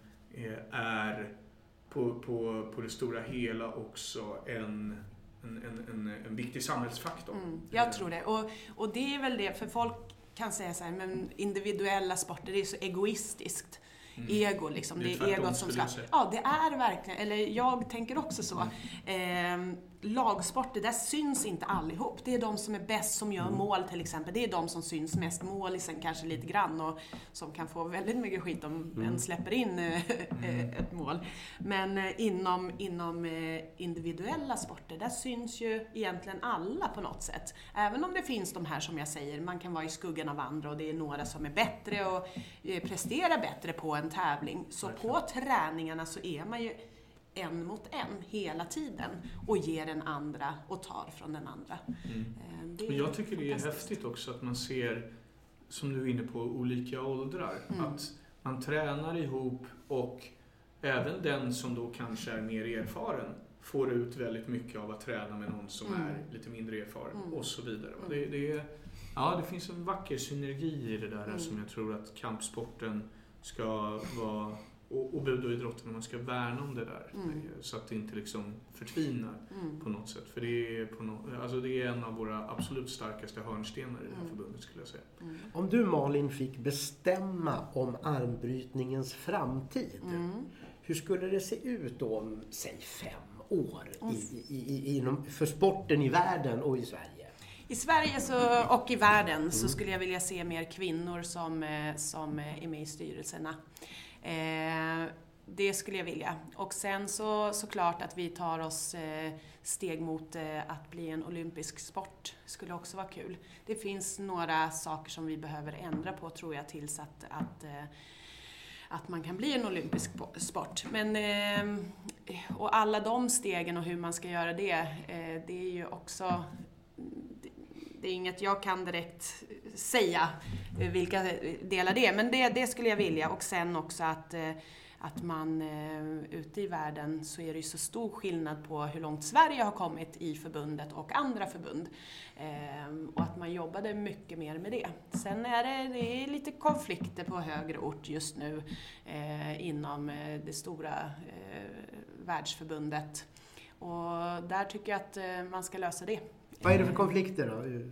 är på, på, på det stora hela också en, en, en, en, en viktig samhällsfaktor. Mm, jag tror det. Och, och det är väl det, för folk kan säga så här, men individuella sporter, det är så egoistiskt. Mm. Ego liksom, Det det är är, tvärtom, egot som ska... Ja, det är verkligen, eller jag tänker också så. Mm. Eh, lagsporter, där syns inte allihop. Det är de som är bäst som Mm. gör mål till exempel. Det är de som syns mest. Målisen kanske lite grann och som kan få väldigt mycket skit om Mm. en släpper in eh, ett mål. Men eh, inom, inom eh, individuella sporter, där syns ju egentligen alla på något sätt. Även om det finns de här som jag säger, man kan vara i skuggan av andra och det är några som är bättre och eh, presterar bättre på en tävling. Så på träningarna så är man ju en mot en hela tiden och ger den andra och tar från den andra. Mm. Eh, Det Men jag tycker det är häftigt också att man ser, som du är inne på, olika åldrar. Mm. Att man tränar ihop och även den som då kanske är mer erfaren får ut väldigt mycket av att träna med någon som Mm. är lite mindre erfaren Mm. och så vidare. Och Mm. det, det, är, ja, det finns en vacker synergi i det där Mm. som jag tror att kampsporten ska vara och, och budoidrotten, man ska värna om det där. Mm. Så att det inte liksom förtvinar Mm. på något sätt. För det är, på no, alltså det är en av våra absolut starkaste hörnstenar i det här Mm. förbundet skulle jag säga. Mm. Om du Malin fick bestämma om armbrytningens framtid. Mm. Hur skulle det se ut då om, säg fem år Mm. i, i, i, inom, för sporten i världen och i Sverige? I Sverige så, och i världen så skulle jag vilja se mer kvinnor som, eh, som eh, är med i styrelserna. Eh, det skulle jag vilja. Och sen så såklart att vi tar oss eh, steg mot eh, att bli en olympisk sport. skulle också vara kul. Det finns några saker som vi behöver ändra på tror jag tills att, att eh, att man kan bli en olympisk sport. Men, eh, och alla de stegen och hur man ska göra det, eh, det är ju också det- är inget jag kan direkt säga vilka delar det är, men det, det skulle jag vilja. Och sen också att, eh, att man eh, ute i världen så är det ju så stor skillnad på hur långt Sverige har kommit i förbundet och andra förbund. Ehm, och att man jobbade mycket mer med det. Sen är det, det är lite konflikter på högre ort just nu eh, inom eh, det stora eh, världsförbundet. Och där tycker jag att eh, man ska lösa det. Vad är det för konflikter då?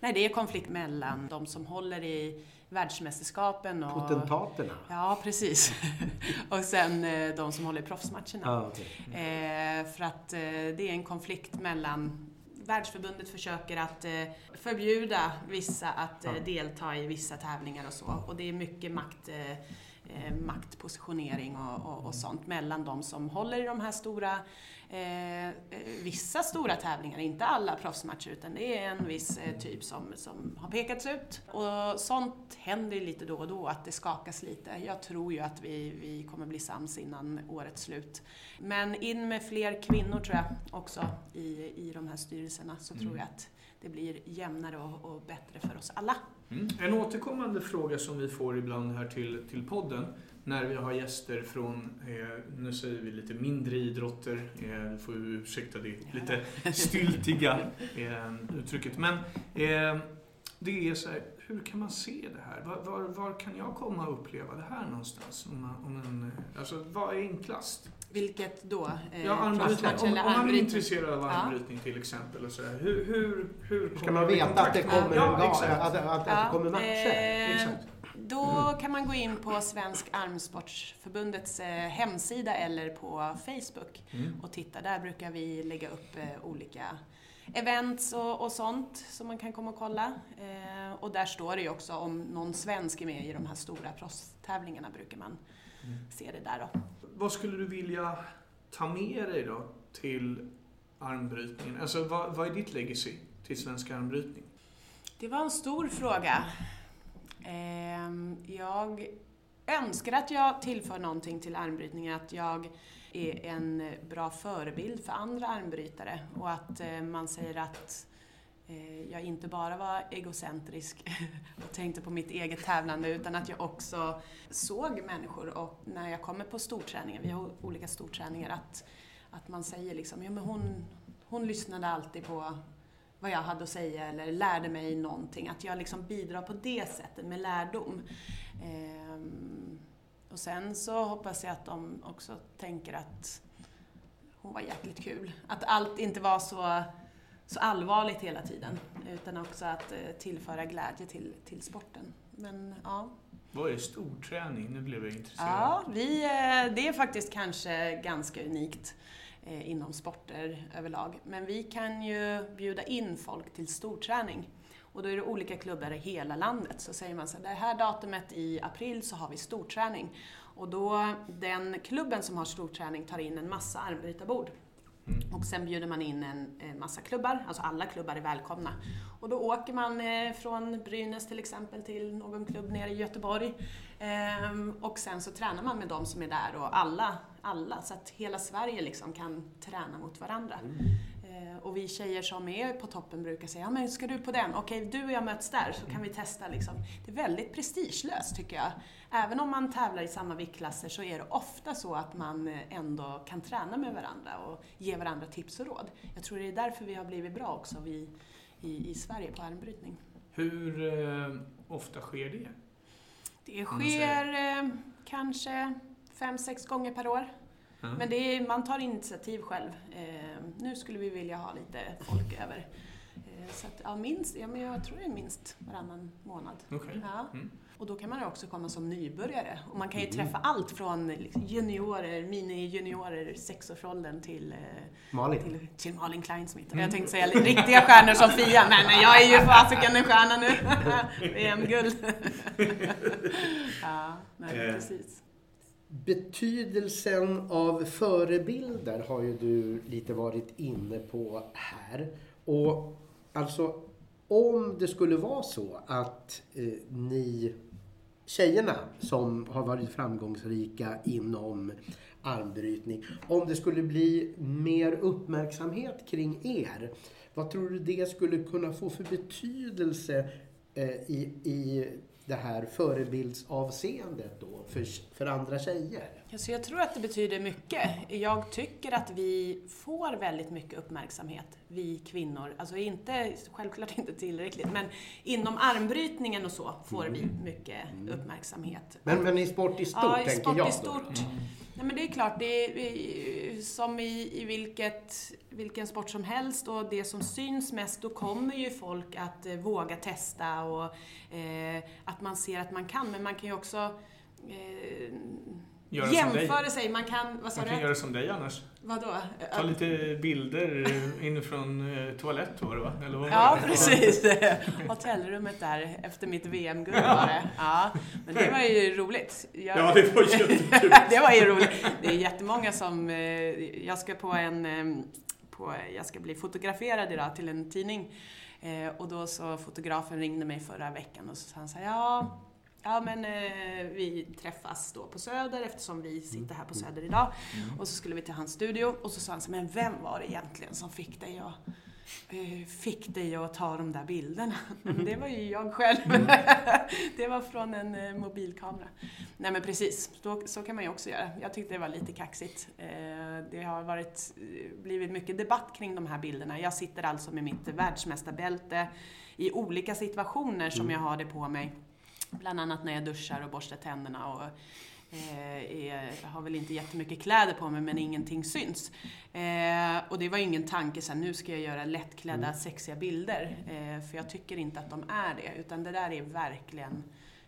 Nej, det är konflikt mellan de som håller i världsmästerskapen och... Potentaterna? Ja, precis. och sen eh, de som håller i proffsmatcherna. Ja, okej. Eh, för att eh, det är en konflikt mellan Världsförbundet försöker att eh, förbjuda vissa att Ja. delta i vissa tävlingar och så. Och det är mycket makt, maktpositionering och, och, och sånt mellan de som håller i de här stora eh, eh, vissa stora tävlingar, inte alla proffsmatcher, utan det är en viss eh, typ som, som har pekats ut. Och sånt händer lite då och då, att det skakas lite. Jag tror ju att vi, vi kommer bli sams innan årets slut. Men in med fler kvinnor tror jag också i, i de här styrelserna, så tror jag att det blir jämnare och, och bättre för oss alla. Mm. En återkommande fråga som vi får ibland här till, till podden när vi har gäster från, eh, nu säger vi lite mindre idrotter, eh, får vi ursäkta det lite styltiga eh, uttrycket. Men eh, det är så här, hur kan man se det här? Var, var, var, kan jag komma och uppleva det här någonstans? Om man, om en, alltså, vad är enklast? Vilket då? Eh, ja, armbrytning. Om, om man är intresserad av armbrytning ja. till exempel. Och så här, hur, hur, hur Ska man veta att det kommer, ja, en ja, att, att, att ja, det kommer matcher? Eh, exakt. Då kan man gå in på Svensk Armsportsförbundets eh, hemsida eller på Facebook mm. och titta. Där brukar vi lägga upp eh, olika events och, och, sånt som man kan komma och kolla. Eh, och där står det ju också om någon svensk är med i de här stora proffstävlingarna brukar man mm. se det där då. Vad skulle du vilja ta med dig då till armbrytningen? Alltså vad, vad är ditt legacy till svensk armbrytning? Det var en stor fråga. Ehm, jag önskar att jag tillför någonting till armbrytningen, att jag är en bra förebild för andra armbrytare och att eh, man säger att Eh, jag inte bara var egocentrisk och tänkte på mitt eget tävlande utan att jag också såg människor och när jag kommer på storträningar, vi har olika storträningar, att, att man säger liksom, ja men hon, hon lyssnade alltid på vad jag hade att säga eller lärde mig någonting. Att jag liksom bidrar på det sättet med lärdom. Ehm, och sen så hoppas jag att de också tänker att hon var jäkligt kul. Att allt inte var så, så allvarligt hela tiden. Utan också att eh, tillföra glädje till, till sporten. Men ja. Vad är storträning? Nu blev jag intresserad. Ja, vi, eh, det är faktiskt kanske ganska unikt eh, inom sporter överlag. Men vi kan ju bjuda in folk till storträning. Och då är det olika klubbar i hela landet. Så säger man så här, det här datumet i april så har vi storträning. Och då, den klubben som har storträning tar in en massa armbrytarbord. Mm. Och sen bjuder man in en, en, massa klubbar, alltså alla klubbar är välkomna. Och då åker man eh, från Brynäs till exempel till någon klubb nere i Göteborg. Ehm, och sen så tränar man med de som är där och alla, alla så att hela Sverige liksom kan träna mot varandra. Mm. Ehm, och vi tjejer som är på toppen brukar säga, ja men ska du på den? Okej, du och jag möts där så kan vi testa liksom. Det är väldigt prestigelöst tycker jag. Även om man tävlar i samma viktklasser så är det ofta så att man eh, ändå kan träna med varandra och ge varandra tips och råd. Jag tror det är därför vi har blivit bra också vi, i, i Sverige på armbrytning. Hur eh, ofta sker det? Det sker eh, kanske fem, sex gånger per år. Mm. Men det är, man tar initiativ själv. Eh, nu skulle vi vilja ha lite folk över. Eh, så att, ja, minst, ja, men jag tror det är minst varannan månad. Okay. Ja. Mm. Och då kan man också komma som nybörjare. Och man kan ju mm. träffa allt från liksom juniorer, mini-juniorer, sexårsåldern till, eh, Malin. till, till Malin Kleinsmith. Mm. Jag tänkte säga riktiga stjärnor som Fia, men jag är ju fasiken en stjärna nu. VM-guld. ja, nej, eh. precis. Betydelsen av förebilder har ju du lite varit inne på här. Och alltså, om det skulle vara så att eh, ni tjejerna som har varit framgångsrika inom armbrytning, om det skulle bli mer uppmärksamhet kring er, vad tror du det skulle kunna få för betydelse eh, i, i det här förebildsavseendet då för, för andra tjejer? Alltså jag tror att det betyder mycket. Jag tycker att vi får väldigt mycket uppmärksamhet, vi kvinnor. Alltså inte, självklart inte tillräckligt, men inom armbrytningen och så får mm. vi mycket mm. uppmärksamhet. Men, men i sport i stort, ja, i tänker sport jag i stort. Nej, men det är klart, det är som i, i vilket, vilken sport som helst och det som syns mest, då kommer ju folk att eh, våga testa och eh, att man ser att man kan. Men man kan ju också eh, Göra jämföra sig. Man kan, vad sa man kan göra som dig annars. Vadå? Ta lite bilder inifrån eh, toalett var det va? Eller vad ja, precis. Hotellrummet där efter mitt VM-guld var det. Ja, men det var ju roligt. Jag, ja, det var jättekul. det var ju roligt. Det är jättemånga som... Eh, jag ska på en på, jag ska bli fotograferad idag till en tidning. Eh, och då så fotografen ringde mig förra veckan och så sa han så här, ja, ja men eh, vi träffas då på Söder eftersom vi sitter här på Söder idag. Och så skulle vi till hans studio och så sa han så men vem var det egentligen som fick dig att eh, fick dig att ta de där bilderna. Det var ju jag själv. det var från en eh, mobilkamera. Nej men precis, så, så kan man ju också göra. Jag tyckte det var lite kaxigt. Eh, det har varit, blivit mycket debatt kring de här bilderna. Jag sitter alltså med mitt världsmästarbälte i olika situationer som jag har det på mig. Bland annat när jag duschar och borstar tänderna och Eh, är, har väl inte jättemycket kläder på mig men ingenting syns. Eh, och det var ju ingen tanke så här, nu ska jag göra lättklädda Mm. sexiga bilder. Eh, för jag tycker inte att de är det, utan det där är verkligen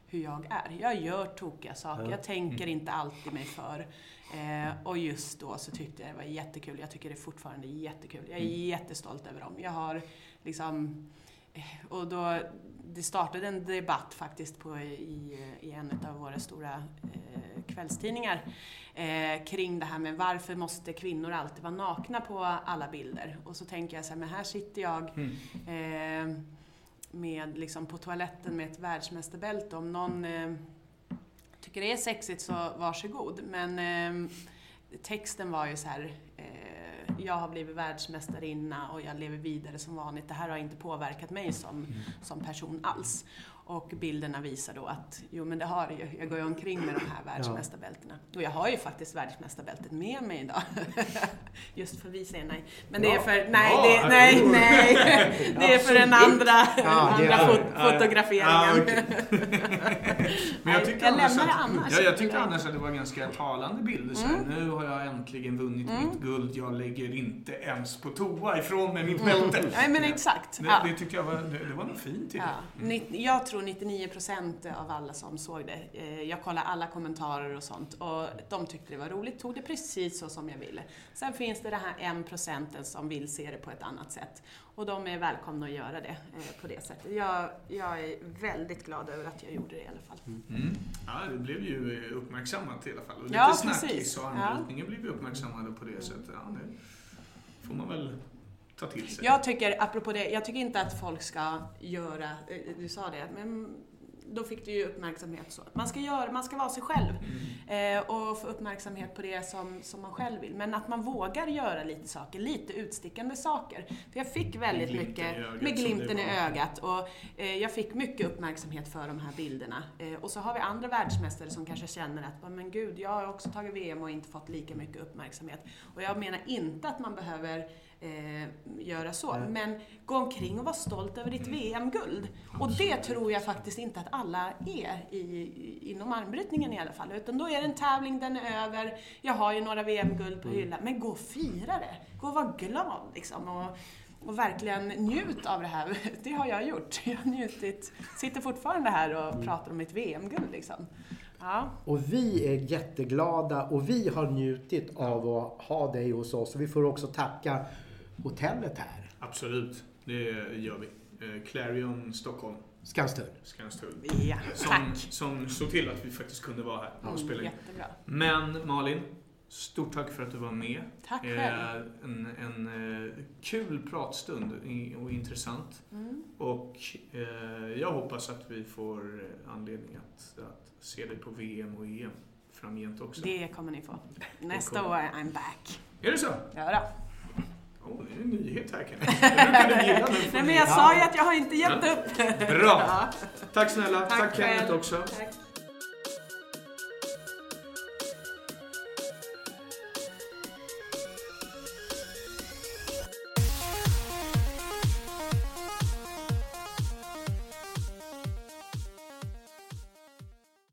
hur jag är. Jag gör tokiga saker, Ja. jag tänker inte alltid mig för. Eh, och just då så tyckte jag det var jättekul. Jag tycker det är fortfarande jättekul. Jag är Mm. jättestolt över dem. Jag har liksom eh, och då, det startade en debatt faktiskt på, i, i en av våra stora eh, kvällstidningar eh, kring det här med varför måste kvinnor alltid vara nakna på alla bilder? Och så tänker jag så här, men här sitter jag Mm. eh, med, liksom, på toaletten med ett världsmästarbälte. Om någon eh, tycker det är sexigt så varsågod. Men eh, texten var ju så här, jag har blivit världsmästarinna och jag lever vidare som vanligt. Det här har inte påverkat mig som, som person alls. Och bilderna visar då att, jo men det har det ju. Jag går ju omkring med de här världsmästarbältena. Och jag har ju faktiskt världsmästarbältet med mig idag. Just för vi säger nej. Men det är för, nej, det, nej, nej. Det är för den andra, andra fot, fotograferingen. Men jag jag annars att, annars. Ja, jag tycker annars att det var ganska talande bilder. Så Mm. Nu har jag äntligen vunnit Mm. mitt guld. Jag lägger inte ens på toa ifrån mig mitt bälte. Nej men exakt. Det, Ja. det tycker jag var, det, det var nog fint. Ja. Nitt- Jag tror 99% av alla som såg det, eh, jag kollade alla kommentarer och sånt och de tyckte det var roligt, tog det precis så som jag ville. Sen finns det den här en procenten som vill se det på ett annat sätt och de är välkomna att göra det eh, på det sättet. Jag, jag är väldigt glad över att jag gjorde det i alla fall. Mm. Ja, det blev ju uppmärksammat i alla fall. Och lite Ja, snackis och Ja. anbrytningen blev ju uppmärksammade på det sättet. Ja, det får man väl ta till sig. Jag tycker, apropå det, jag tycker inte att folk ska göra, eh, du sa det, men då fick du ju uppmärksamhet så. Man ska, göra, man ska vara sig själv Mm. eh, och få uppmärksamhet på det som, som man själv vill. Men att man vågar göra lite saker, lite utstickande saker. För jag fick väldigt mycket, med glimten i ögat. Och eh, jag fick mycket uppmärksamhet för de här bilderna. Eh, och så har vi andra världsmästare som kanske känner att, men gud, jag har också tagit VM och inte fått lika mycket uppmärksamhet. Och jag menar inte att man behöver eh, göra så. Nej. Men gå omkring och vara stolt över ditt VM-guld. Och det tror jag faktiskt inte att alla är i, i, inom armbrytningen i alla fall. Utan då är det en tävling, den är över. Jag har ju några VM-guld på hyllan. Men gå och fira det. Gå och var glad liksom. Och, och verkligen njut av det här. Det har jag gjort. Jag har njutit. Sitter fortfarande här och pratar om mitt VM-guld liksom. Ja. Och vi är jätteglada och vi har njutit av att ha dig hos oss. Vi får också tacka hotellet här, Absolut, det gör vi. Eh, Clarion Stockholm, Skanstull. Skanstull. ja. Som, Tack. som såg till att vi faktiskt kunde vara här och Mm, spela in. jättebra. Men Malin, stort tack för att du var med. Tack Eh, själv. en en eh, kul pratstund och intressant. Mm. Och eh, jag hoppas att vi får anledning att, att se dig på VM och EM framgent också. Det kommer ni få. Nästa år, I'm back. Är det så? Ja, då. Oh, det är en nyhet här Kenneth. Nej men jag sa ju att jag har inte gett upp. Bra! Tack snälla. Tack, Tack Kenneth också. tack.